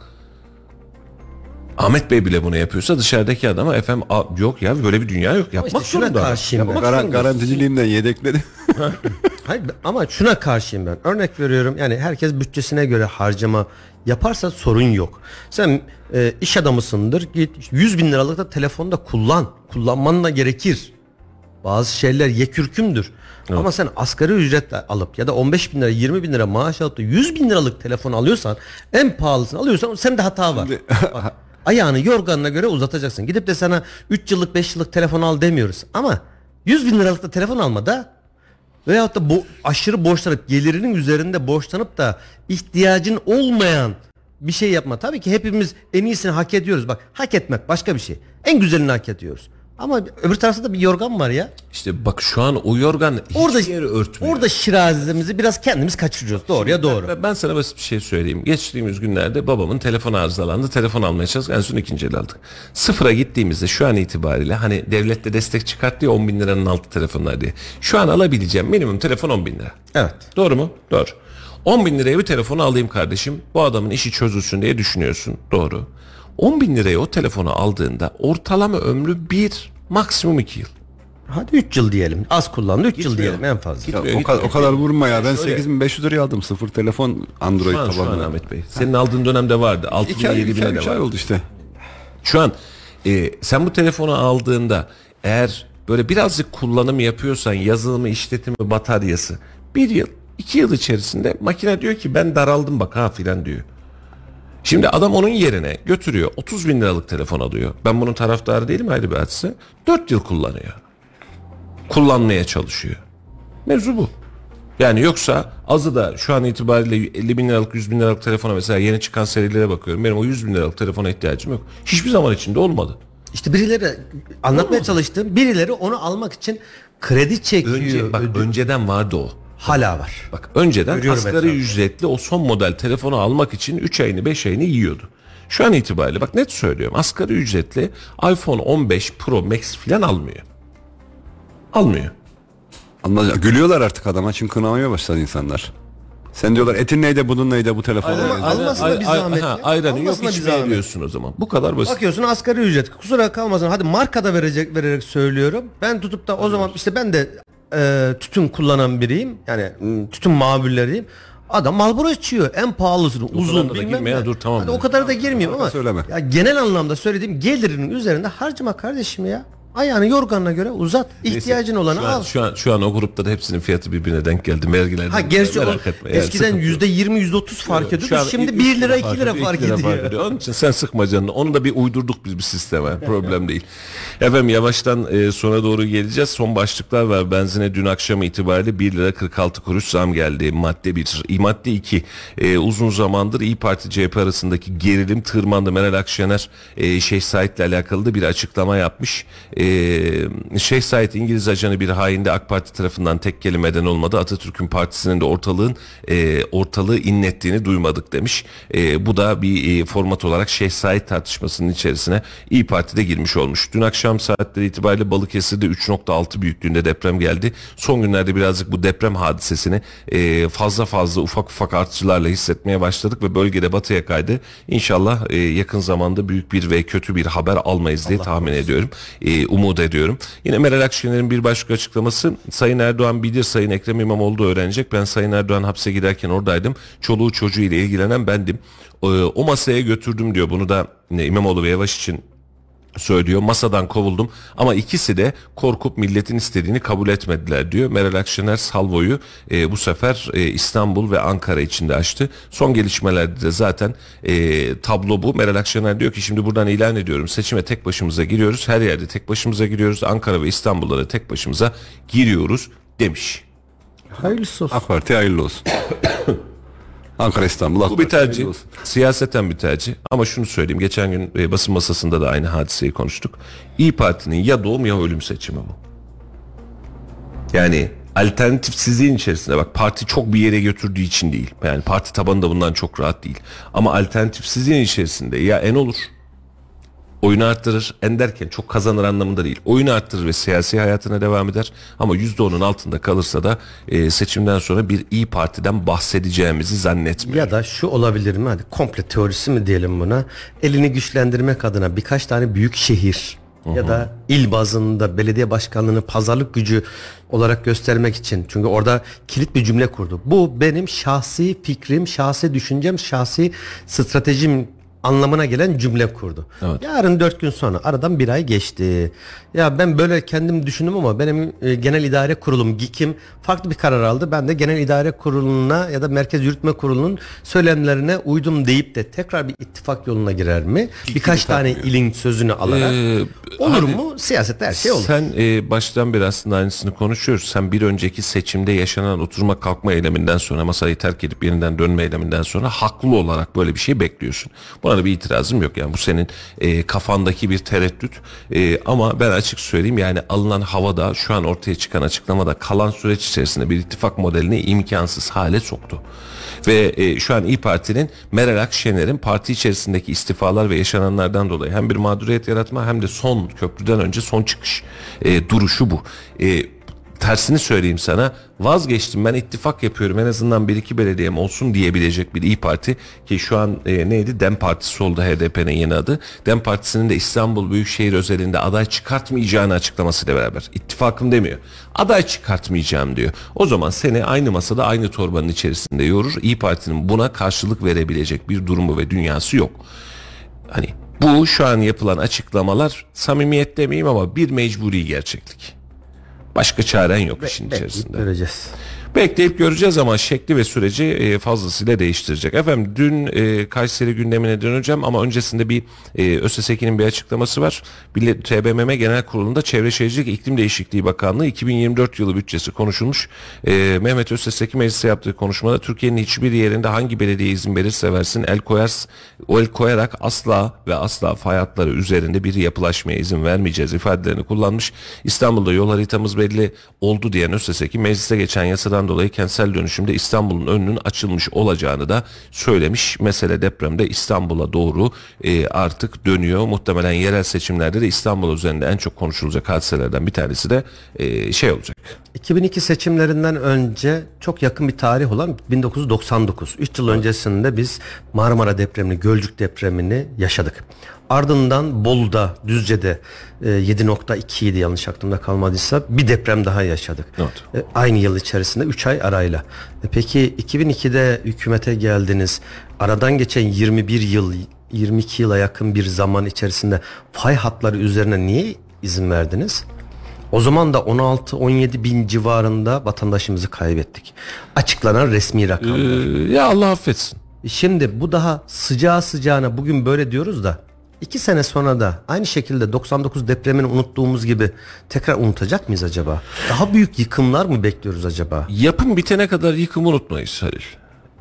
Ahmet Bey bile bunu yapıyorsa dışarıdaki adama efendim a- yok ya böyle bir dünya yok. Yapmak İşte şuna zorunda. karşıyım ben. Yapmak Garan, zorunda. garanticiliğimden yedekledi. Hayır ama şuna karşıyım ben. Örnek veriyorum yani herkes bütçesine göre harcama yaparsa sorun yok. Sen e, iş adamısındır git 100 bin liralık da telefonda kullan. Kullanman da gerekir. Bazı şeyler yekürkümdür. Ama sen asgari ücretle alıp ya da 15 bin lira 20 bin lira maaş alıp da 100 bin liralık telefon alıyorsan en pahalısını alıyorsan sende hata var. Bak, ayağını yorganına göre uzatacaksın. Gidip de sana 3 yıllık 5 yıllık telefon al demiyoruz. Ama 100 bin liralık da telefon alma da Veyahut da bu aşırı borçlanıp gelirinin üzerinde borçlanıp da ihtiyacın olmayan bir şey yapma. Tabii ki hepimiz en iyisini hak ediyoruz. Bak hak etmek başka bir şey. En güzelini hak ediyoruz. Ama öbür tarafta da bir yorgan var ya. İşte bak şu an o yorgan hiçbir Orada yeri örtmüyor. Orada şirazemizi biraz kendimiz kaçırıyoruz. Doğruya doğru. Ben- Ben sana basit bir şey söyleyeyim. Geçtiğimiz günlerde babamın telefonu arızalandı. Telefon almaya çalıştık. En son ikinci el aldık. Sıfıra gittiğimizde şu an itibariyle hani devlet de destek çıkarttı ya 10 bin liranın altı telefonlar diye. Şu an alabileceğim minimum telefon 10 bin lira. Evet. Doğru mu? Doğru. 10 bin liraya bir telefonu alayım kardeşim. Bu adamın işi çözülsün diye düşünüyorsun. Doğru. 10 bin liraya o telefonu aldığında ortalama ömrü bir maksimum iki yıl. Hadi 3 yıl diyelim. Az kullandı 3 yıl Gitmiyor. diyelim en fazla. Gitmiyor, o, kadar, gitmiyor. o kadar vurma ya. Ben Şöyle. 8500 liraya aldım. Sıfır telefon Android Şu an, şu an tabanlı. Ahmet Bey. Senin aldığın dönemde vardı. 6 bin İki ay, 7 iki bine ay, de üç ay vardı. oldu işte. Şu an e, sen bu telefonu aldığında eğer böyle birazcık kullanım yapıyorsan yazılımı, işletimi, bataryası bir yıl, iki yıl içerisinde makine diyor ki ben daraldım bak ha filan diyor. Şimdi adam onun yerine götürüyor 30 bin liralık telefon alıyor. Ben bunun taraftarı değilim ayrı bir hadise. 4 yıl kullanıyor. Kullanmaya çalışıyor. Mevzu bu. Yani yoksa azı da şu an itibariyle 50 bin liralık 100 bin liralık telefona mesela yeni çıkan serilere bakıyorum. Benim o 100 bin liralık telefona ihtiyacım yok. Hiçbir zaman içinde olmadı. İşte birileri anlatmaya çalıştığım birileri onu almak için kredi çekiyor. Önce, bak ödü- önceden vardı o. hala var. Bak önceden Görüyorum asgari etrafta. ücretli o son model telefonu almak için 3 ayını 5 ayını yiyordu. Şu an itibariyle bak net söylüyorum asgari ücretli iPhone 15 Pro Max filan almıyor. Almıyor. Anla- Gülüyorlar artık adama çünkü kınamaya başladı insanlar. Sen diyorlar etin neydi bunun neydi bu telefon. Ama neydi? almasına Ay- bir ay- zahmet ha, ya. ayranı yok içmeye veriyorsun o zaman. Bu kadar basit. Bakıyorsun asgari ücret kusura kalmasın hadi markada verecek vererek söylüyorum. Ben tutup da o zaman işte ben de e, tütün kullanan biriyim. Yani m, tütün mamulleriyim. Adam Marlboro içiyor. En pahalısını uzun kadar da bilmem ne. dur, tamam Hadi o kadar da girmeyeyim ama söyleme. ya genel anlamda söylediğim gelirinin üzerinde harcama kardeşim ya. Ayağını yorganına göre uzat. Neyse, İhtiyacın olanı şu an, al. Şu an, şu an o grupta da hepsinin fiyatı birbirine denk geldi. Vergilerden. Ha gerçi o merak etme. yani eskiden yüzde yirmi yüzde otuz fark ediyordu. Şu an Şimdi 1 lira 2 lira ediyor, fark iki lira ediyor. Onun için sen sıkma canını. Onu da bir uydurduk biz bir sisteme. Problem değil. Efendim yavaştan e, sona doğru geleceğiz. Son başlıklar var. Benzine dün akşam itibariyle 1 lira 46 kuruş zam geldi. Madde 1. İ madde 2. E, uzun zamandır İyi Parti CHP arasındaki gerilim tırmandı. Meral Akşener e, Şeyh Said'le alakalı da bir açıklama yapmış. E, Şeyh Said İngiliz ajanı bir hainde AK Parti tarafından tek kelimeden olmadı. Atatürk'ün partisinin de ortalığın e, ortalığı inlettiğini duymadık demiş. E, bu da bir e, format olarak Şeyh Said tartışmasının içerisine İyi Parti'de girmiş olmuş. Dün akşam saatleri itibariyle Balıkesir'de 3.6 büyüklüğünde deprem geldi. Son günlerde birazcık bu deprem hadisesini e, fazla fazla ufak ufak artışlarla hissetmeye başladık ve bölgede batıya kaydı. İnşallah e, yakın zamanda büyük bir ve kötü bir haber almayız diye tahmin ediyorum. E, umut ediyorum. Yine Meral Akşener'in bir başka açıklaması Sayın Erdoğan bilir Sayın Ekrem İmamoğlu öğrenecek. Ben Sayın Erdoğan hapse giderken oradaydım. Çoluğu çocuğu ile ilgilenen bendim. E, o masaya götürdüm diyor. Bunu da İmamoğlu ve Yavaş için söylüyor. Masadan kovuldum ama ikisi de korkup milletin istediğini kabul etmediler diyor. Meral Akşener salvoyu e, bu sefer e, İstanbul ve Ankara içinde açtı. Son gelişmelerde de zaten e, tablo bu. Meral Akşener diyor ki şimdi buradan ilan ediyorum. Seçime tek başımıza giriyoruz. Her yerde tek başımıza giriyoruz. Ankara ve İstanbul'da da tek başımıza giriyoruz demiş. Hayırlısı olsun. AK Parti hayırlı olsun. Ankara İstanbul Bu bir tercih. Siyaseten bir tercih. Ama şunu söyleyeyim. Geçen gün e, basın masasında da aynı hadiseyi konuştuk. İyi Parti'nin ya doğum ya ölüm seçimi bu. Yani alternatifsizliğin içerisinde bak parti çok bir yere götürdüğü için değil. Yani parti tabanı da bundan çok rahat değil. Ama alternatifsizliğin içerisinde ya en olur oyunu arttırır. En derken çok kazanır anlamında değil. Oyunu arttırır ve siyasi hayatına devam eder. Ama %10'un altında kalırsa da e, seçimden sonra bir İyi Parti'den bahsedeceğimizi zannetmiyorum. Ya da şu olabilir mi? Hadi komple teorisi mi diyelim buna? Elini güçlendirmek adına birkaç tane büyük şehir ya da il bazında belediye başkanlığını pazarlık gücü olarak göstermek için. Çünkü orada kilit bir cümle kurdu. Bu benim şahsi fikrim, şahsi düşüncem, şahsi stratejim anlamına gelen cümle kurdu. Yarın dört gün sonra aradan bir ay geçti. Ya ben böyle kendim düşündüm ama benim e, genel idare kurulum GİK'im farklı bir karar aldı. Ben de genel idare kuruluna ya da merkez yürütme kurulunun söylemlerine uydum deyip de tekrar bir ittifak yoluna girer mi? Birkaç tane ilin sözünü alarak. Ee, olur hani mu? Siyasette her şey olur. Sen e, baştan beri aslında aynısını konuşuyoruz. Sen bir önceki seçimde yaşanan oturma kalkma eyleminden sonra masayı terk edip yeniden dönme eyleminden sonra haklı olarak böyle bir şey bekliyorsun. Buna bir itirazım yok. Yani bu senin e, kafandaki bir tereddüt. E, ama ben açık söyleyeyim yani alınan havada şu an ortaya çıkan açıklamada kalan süreç içerisinde bir ittifak modelini imkansız hale soktu. Ve e, şu an İyi Parti'nin Meral Akşener'in parti içerisindeki istifalar ve yaşananlardan dolayı hem bir mağduriyet yaratma hem de son köprüden önce son çıkış e, duruşu bu. E, tersini söyleyeyim sana vazgeçtim ben ittifak yapıyorum en azından bir iki belediyem olsun diyebilecek bir İyi Parti ki şu an e, neydi Dem Partisi oldu HDP'nin yeni adı. Dem Partisi'nin de İstanbul Büyükşehir özelinde aday çıkartmayacağını açıklamasıyla beraber ittifakım demiyor. Aday çıkartmayacağım diyor. O zaman seni aynı masada aynı torbanın içerisinde yoğurur. İyi Parti'nin buna karşılık verebilecek bir durumu ve dünyası yok. Hani bu şu an yapılan açıklamalar samimiyet demeyeyim ama bir mecburi gerçeklik. Başka çaren yok işin Bekleyip içerisinde. göreceğiz. Bekleyip göreceğiz ama şekli ve süreci e, fazlasıyla değiştirecek. Efendim dün e, Kayseri gündemine döneceğim ama öncesinde bir e, ÖSSEK'in bir açıklaması var. TBMM Genel Kurulu'nda Çevre Şehircilik İklim Değişikliği Bakanlığı 2024 yılı bütçesi konuşulmuş. E, Mehmet Özsesek mecliste yaptığı konuşmada Türkiye'nin hiçbir yerinde hangi belediye izin verirse versin el koyar, el koyarak asla ve asla fay hatları üzerinde bir yapılaşmaya izin vermeyeceğiz ifadelerini kullanmış. İstanbul'da yol haritamız belli oldu diyen Özsesek'i mecliste geçen yasadan dolayı kentsel dönüşümde İstanbul'un önünün açılmış olacağını da söylemiş. Mesele depremde İstanbul'a doğru e, artık dönüyor. Muhtemelen yerel seçimlerde de İstanbul üzerinde en çok konuşulacak hadiselerden bir tanesi de e, şey olacak. 2002 seçimlerinden önce çok yakın bir tarih olan 1999. 3 yıl öncesinde biz Marmara depremini, Gölcük depremini yaşadık. Ardından Bolu'da, Düzce'de e, 7.2 idi yanlış aklımda kalmadıysa bir deprem daha yaşadık. Evet. E, Aynı yıl içerisinde 3 ay arayla. E, Peki 2002'de hükümete geldiniz. Aradan geçen 21 yıl, 22 yıla yakın bir zaman içerisinde fay hatları üzerine niye izin verdiniz? O zaman da 16-17 bin civarında vatandaşımızı kaybettik. Açıklanan resmi rakam. E, ya Allah affetsin. Şimdi bu daha sıcağı sıcağına bugün böyle diyoruz da iki sene sonra da aynı şekilde 99 depremini unuttuğumuz gibi tekrar unutacak mıyız acaba? Daha büyük yıkımlar mı bekliyoruz acaba? Yapım bitene kadar yıkımı unutmayız Halil.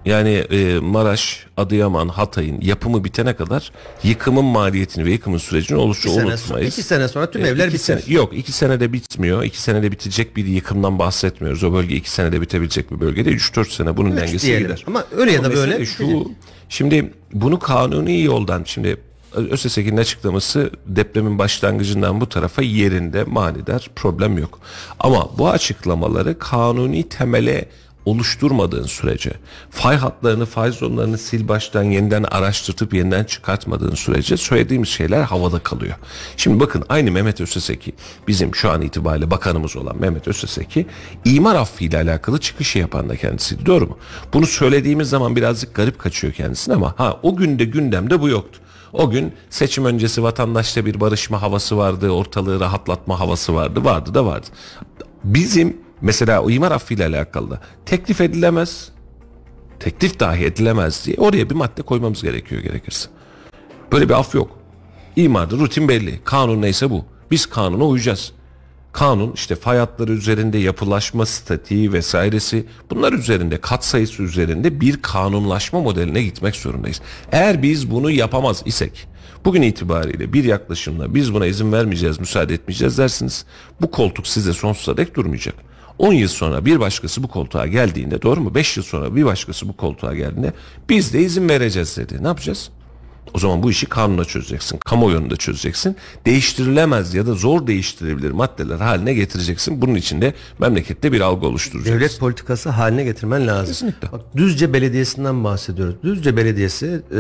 Yani e, Maraş, Adıyaman, Hatay'ın yapımı bitene kadar yıkımın maliyetini ve yıkımın sürecini oluşu İki sene, unutmayız. iki sene sonra tüm E, evler biter. sene- yok iki senede bitmiyor. İki senede bitecek bir yıkımdan bahsetmiyoruz. O bölge iki senede bitebilecek bir bölgede 3-4 sene bunun Üç dengesi diyelim. gider. Ama öyle ya da böyle şu. bitecek. Şimdi bunu kanuni yoldan şimdi ÖSSK'nin açıklaması depremin başlangıcından bu tarafa yerinde manidar problem yok. Ama bu açıklamaları kanuni temele oluşturmadığın sürece fay hatlarını fay zonlarını sil baştan yeniden araştırtıp yeniden çıkartmadığın sürece söylediğimiz şeyler havada kalıyor. Şimdi bakın aynı Mehmet Özseseki bizim şu an itibariyle bakanımız olan Mehmet Özseseki imar affıyla alakalı çıkışı yapan da kendisiydi doğru mu? Bunu söylediğimiz zaman birazcık garip kaçıyor kendisine ama ha o günde gündemde bu yoktu. O gün seçim öncesi vatandaşta bir barışma havası vardı, ortalığı rahatlatma havası vardı, vardı da vardı. Bizim mesela o imar affıyla alakalı da teklif edilemez, teklif dahi edilemez diye oraya bir madde koymamız gerekiyor gerekirse. Böyle bir af yok. İmarda rutin belli. Kanun neyse bu. Biz kanuna uyacağız. Kanun işte fay hatları üzerinde yapılaşma statiği vesairesi bunlar üzerinde kat sayısı üzerinde bir kanunlaşma modeline gitmek zorundayız. Eğer biz bunu yapamaz isek bugün itibariyle bir yaklaşımla biz buna izin vermeyeceğiz müsaade etmeyeceğiz dersiniz. Bu koltuk size sonsuza dek durmayacak. 10 yıl sonra bir başkası bu koltuğa geldiğinde doğru mu? 5 yıl sonra bir başkası bu koltuğa geldiğinde biz de izin vereceğiz dedi. Ne yapacağız? O zaman bu işi kanunla çözeceksin. Kamuoyunda çözeceksin. Değiştirilemez ya da zor değiştirilebilir maddeler haline getireceksin. Bunun için de memlekette bir algı oluşturacaksın. Devlet politikası haline getirmen lazım. Kesinlikle. Bak, Düzce Belediyesi'nden bahsediyoruz. Düzce Belediyesi e,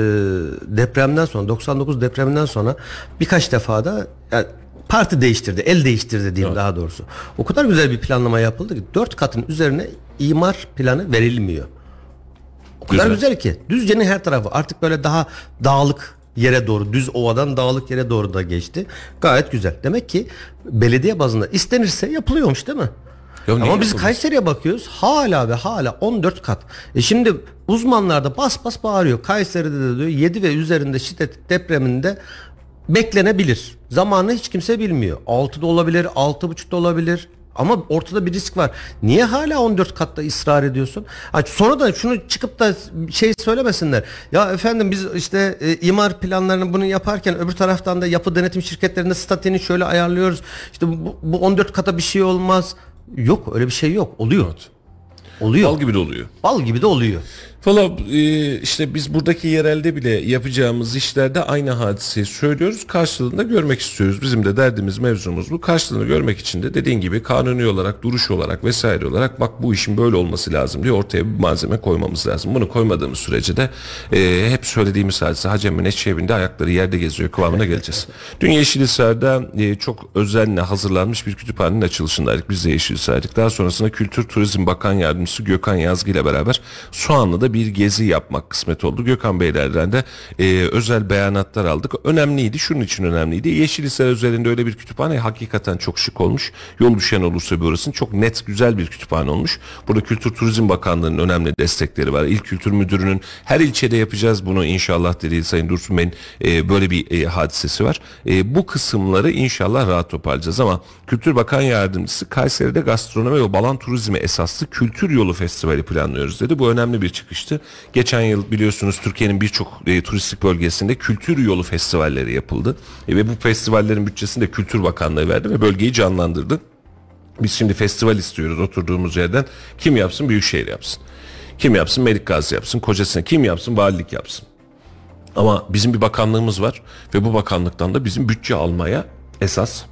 depremden sonra 99 depreminden sonra birkaç defa da yani parti değiştirdi, el değiştirdi diyeyim daha doğrusu. O kadar güzel bir planlama yapıldı ki dört katın üzerine imar planı verilmiyor. O kadar Güzel. güzel ki Düzce'nin her tarafı artık böyle daha dağlık yere doğru düz ovadan dağlık yere doğru da geçti. Gayet güzel. Demek ki belediye bazında istenirse yapılıyormuş değil mi? Ya Ama biz? Kayseri'ye bakıyoruz hala ve hala 14 kat. E şimdi uzmanlar da bas bas bağırıyor. Kayseri'de de diyor 7 ve üzerinde şiddet depreminde beklenebilir. Zamanı hiç kimse bilmiyor. 6'da olabilir, 6.5'da olabilir. Ama ortada bir risk var. Niye hala 14 katta ısrar ediyorsun? Sonra da şunu çıkıp da şey söylemesinler. Ya efendim biz işte e, imar planlarını bunu yaparken öbür taraftan da yapı denetim şirketlerinde statini şöyle ayarlıyoruz. İşte bu, bu 14 kata bir şey olmaz. Yok öyle bir şey yok. Oluyor. Oluyor. Bal gibi de oluyor. Bal gibi de oluyor. Valla e, işte biz buradaki yerelde bile yapacağımız işlerde aynı hadiseyi söylüyoruz. Karşılığında görmek istiyoruz. Bizim de derdimiz mevzumuz bu. Karşılığını görmek için de dediğin gibi kanuni olarak, duruş olarak vesaire olarak bak bu işin böyle olması lazım diye ortaya bir malzeme koymamız lazım. Bunu koymadığımız sürece de e, hep söylediğimiz hadise Hacem Müneş evinde ayakları yerde geziyor kıvamına geleceğiz. Dün Yeşilhisar'da e, çok özenle hazırlanmış bir kütüphanenin açılışındaydık. Biz de Yeşilhisar'dık. Daha sonrasında Kültür Turizm Bakan Yardımcısı Gökhan Yazgı ile beraber Soğanlı'da bir gezi yapmak kısmet oldu. Gökhan Beylerden de e, özel beyanatlar aldık. Önemliydi. Şunun için önemliydi. Yeşilhisar üzerinde öyle bir kütüphane hakikaten çok şık olmuş. Yol düşen olursa bir çok net güzel bir kütüphane olmuş. Burada Kültür Turizm Bakanlığı'nın önemli destekleri var. İl Kültür Müdürü'nün her ilçede yapacağız bunu inşallah dediği Sayın Dursun Bey'in e, böyle bir e, hadisesi var. E, bu kısımları inşallah rahat toparlayacağız ama Kültür Bakan Yardımcısı Kayseri'de gastronomi ve balan turizmi esaslı kültür yolu festivali planlıyoruz dedi. Bu önemli bir çıkıştı. Geçen yıl biliyorsunuz Türkiye'nin birçok e, turistik bölgesinde kültür yolu festivalleri yapıldı. E, ve bu festivallerin bütçesini de Kültür Bakanlığı verdi ve bölgeyi canlandırdı. Biz şimdi festival istiyoruz oturduğumuz yerden. Kim yapsın? Büyükşehir yapsın. Kim yapsın? Melikgazi yapsın. Kocasına kim yapsın? Valilik yapsın. Ama bizim bir bakanlığımız var ve bu bakanlıktan da bizim bütçe almaya esas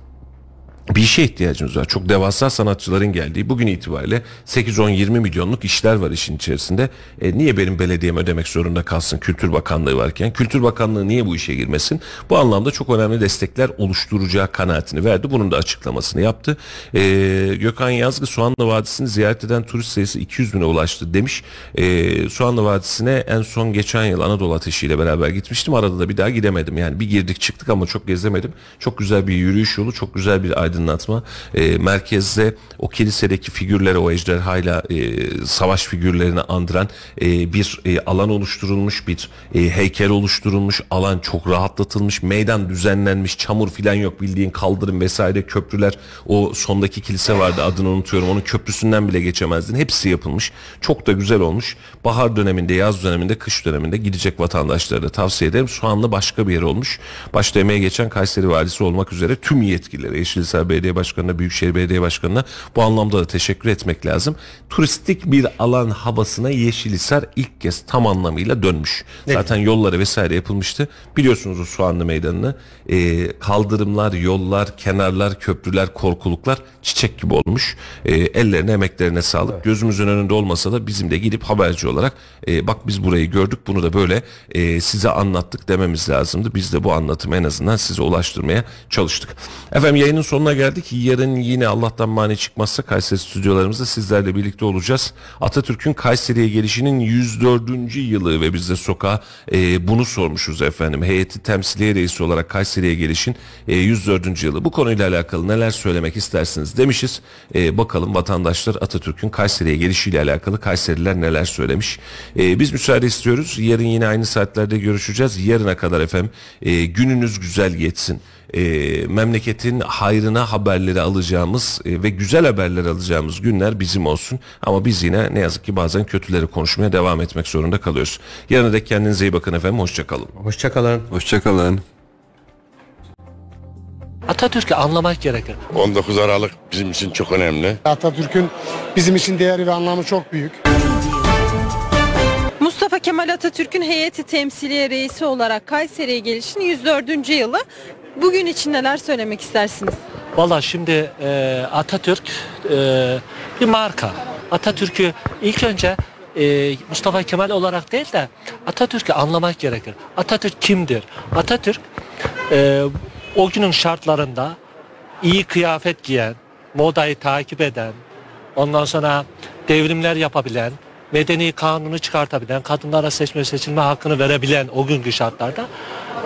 bir işe ihtiyacımız var. Çok devasa sanatçıların geldiği bugün itibariyle 8-10-20 milyonluk işler var işin içerisinde. E, niye benim belediyem ödemek zorunda kalsın Kültür Bakanlığı varken? Kültür Bakanlığı niye bu işe girmesin? Bu anlamda çok önemli destekler oluşturacağı kanaatini verdi. Bunun da açıklamasını yaptı. E, Gökhan Yazgı Soğanlı Vadisi'ni ziyaret eden turist sayısı 200 bine ulaştı demiş. E, Soğanlı Vadisi'ne en son geçen yıl Anadolu Ateşi ile beraber gitmiştim. Arada da bir daha gidemedim. Yani bir girdik çıktık ama çok gezemedim. Çok güzel bir yürüyüş yolu, çok güzel bir aydınlatma. E, merkezde o kilisedeki figürlere, o ejderhayla e, savaş figürlerini andıran e, bir e, alan oluşturulmuş, bir e, heykel oluşturulmuş, alan çok rahatlatılmış, meydan düzenlenmiş, çamur filan yok bildiğin kaldırım vesaire köprüler. O sondaki kilise vardı adını unutuyorum. Onun köprüsünden bile geçemezdin. Hepsi yapılmış. Çok da güzel olmuş. Bahar döneminde, yaz döneminde, kış döneminde gidecek vatandaşlara da tavsiye ederim. Soğanlı başka bir yer olmuş. Başta emeğe geçen Kayseri Valisi olmak üzere tüm yetkililere, Yeşilhisar Belediye Başkanı'na, Büyükşehir Belediye Başkanı'na bu anlamda da teşekkür etmek lazım. Turistik bir alan havasına Yeşilhisar ilk kez tam anlamıyla dönmüş. Zaten yolları vesaire yapılmıştı. Biliyorsunuz o Soğanlı Meydanı'nı. Ee, kaldırımlar, yollar, kenarlar, köprüler, korkuluklar çiçek gibi olmuş. Ee, ellerine, emeklerine sağlık. Gözümüzün önünde olmasa da bizim de gidip haberci olarak e, bak biz burayı gördük bunu da böyle e, size anlattık dememiz lazımdı. Biz de bu anlatımı en azından size ulaştırmaya çalıştık. Efendim yayının sonuna geldik. Yarın yine Allah'tan mani çıkmazsa Kayseri stüdyolarımızda sizlerle birlikte olacağız. Atatürk'ün Kayseri'ye gelişinin 104. yılı ve biz de sokağa e, bunu sormuşuz efendim. Heyeti temsiliye reisi olarak Kayseri'ye gelişin e, 104. yılı. Bu konuyla alakalı neler söylemek istersiniz demişiz. E, bakalım vatandaşlar Atatürk'ün Kayseri'ye gelişiyle alakalı Kayseriler neler söylemiş. E, biz müsaade istiyoruz. Yarın yine aynı saatlerde görüşeceğiz. Yarına kadar efendim e, gününüz güzel geçsin e, memleketin hayrına haberleri alacağımız e, ve güzel haberler alacağımız günler bizim olsun. Ama biz yine ne yazık ki bazen kötüleri konuşmaya devam etmek zorunda kalıyoruz. Yarına dek kendinize iyi bakın efendim. Hoşçakalın. Hoşçakalın. Hoşçakalın. Atatürk'ü anlamak gerekir. 19 Aralık bizim için çok önemli. Atatürk'ün bizim için değeri ve anlamı çok büyük. Mustafa Kemal Atatürk'ün heyeti temsiliye reisi olarak Kayseri'ye gelişinin 104. yılı. Bugün için neler söylemek istersiniz? Valla şimdi e, Atatürk e, bir marka. Atatürk'ü ilk önce e, Mustafa Kemal olarak değil de Atatürk'ü anlamak gerekir. Atatürk kimdir? Atatürk e, o günün şartlarında iyi kıyafet giyen, modayı takip eden, ondan sonra devrimler yapabilen, medeni kanunu çıkartabilen, kadınlara seçme seçilme hakkını verebilen o günkü şartlarda.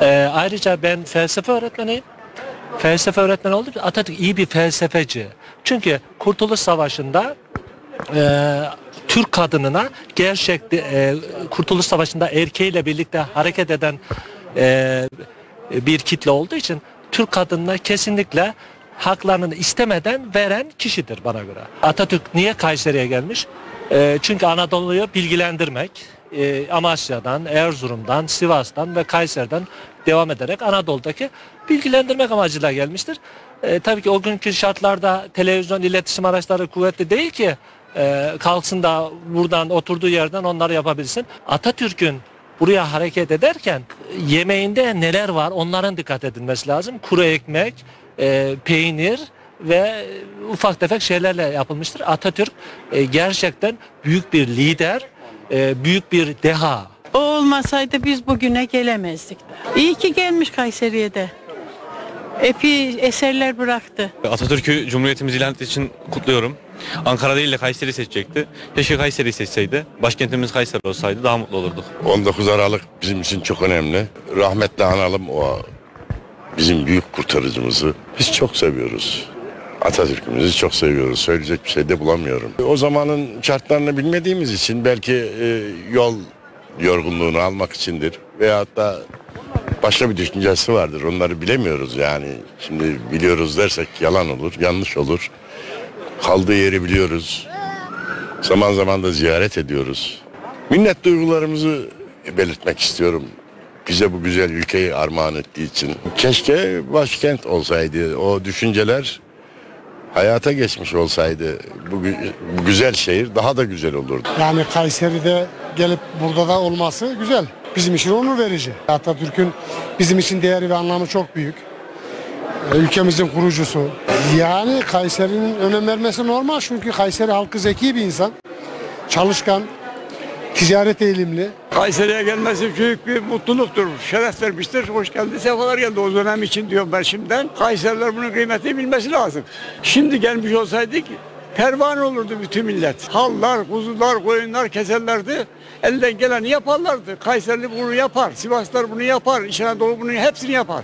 E, ayrıca ben felsefe öğretmeniyim felsefe öğretmeni oldu. Atatürk iyi bir felsefeci. Çünkü Kurtuluş Savaşı'nda e, Türk kadınına gerçekte e, Kurtuluş Savaşı'nda erkeğiyle birlikte hareket eden e, bir kitle olduğu için Türk kadınına kesinlikle haklarını istemeden veren kişidir bana göre. Atatürk niye Kayseri'ye gelmiş? E, çünkü Anadolu'yu bilgilendirmek, e, Amasya'dan, Erzurum'dan, Sivas'tan ve Kayseri'den devam ederek Anadolu'daki bilgilendirmek amacıyla gelmiştir. E, tabii ki o günkü şartlarda televizyon iletişim araçları kuvvetli değil ki e, kalksın da buradan oturduğu yerden onları yapabilsin. Atatürk'ün buraya hareket ederken yemeğinde neler var onların dikkat edilmesi lazım. Kuru ekmek, e, peynir ve ufak tefek şeylerle yapılmıştır. Atatürk e, gerçekten büyük bir lider, e, büyük bir deha. O olmasaydı biz bugüne gelemezdik. İyi ki gelmiş Kayseri'ye de. Epey eserler bıraktı. Atatürk'ü Cumhuriyetimiz ilan ettiği için kutluyorum. Ankara değil de Kayseri seçecekti. Keşke Kayseri seçseydi. Başkentimiz Kayseri olsaydı daha mutlu olurduk. 19 Aralık bizim için çok önemli. Rahmetle analım o bizim büyük kurtarıcımızı. Biz çok seviyoruz. Atatürk'ümüzü çok seviyoruz. Söyleyecek bir şey de bulamıyorum. O zamanın şartlarını bilmediğimiz için belki e, yol yorgunluğunu almak içindir. Veyahut da başka bir düşüncesi vardır. Onları bilemiyoruz yani. Şimdi biliyoruz dersek yalan olur, yanlış olur. Kaldığı yeri biliyoruz. Zaman zaman da ziyaret ediyoruz. Minnet duygularımızı belirtmek istiyorum. Bize bu güzel ülkeyi armağan ettiği için. Keşke başkent olsaydı. O düşünceler hayata geçmiş olsaydı bu, bu güzel şehir daha da güzel olurdu. Yani Kayseri'de gelip burada da olması güzel. Bizim için onur verici. Atatürk'ün bizim için değeri ve anlamı çok büyük. Ee, Ülkemizin kurucusu. Yani Kayseri'nin önem vermesi normal çünkü Kayseri halkı zeki bir insan. Çalışkan, ticaret eğilimli. Kayseri'ye gelmesi büyük bir mutluluktur. Şeref vermiştir. Hoş geldi, sefalar geldi o dönem için diyorum ben şimdiden. Kayseriler bunun kıymetini bilmesi lazım. Şimdi gelmiş olsaydık pervane olurdu bütün millet. Hallar, kuzular, koyunlar keserlerdi. Elden geleni yaparlardı. Kayserili bunu yapar, Sivaslar bunu yapar, İç Anadolu bunu hepsini yapar.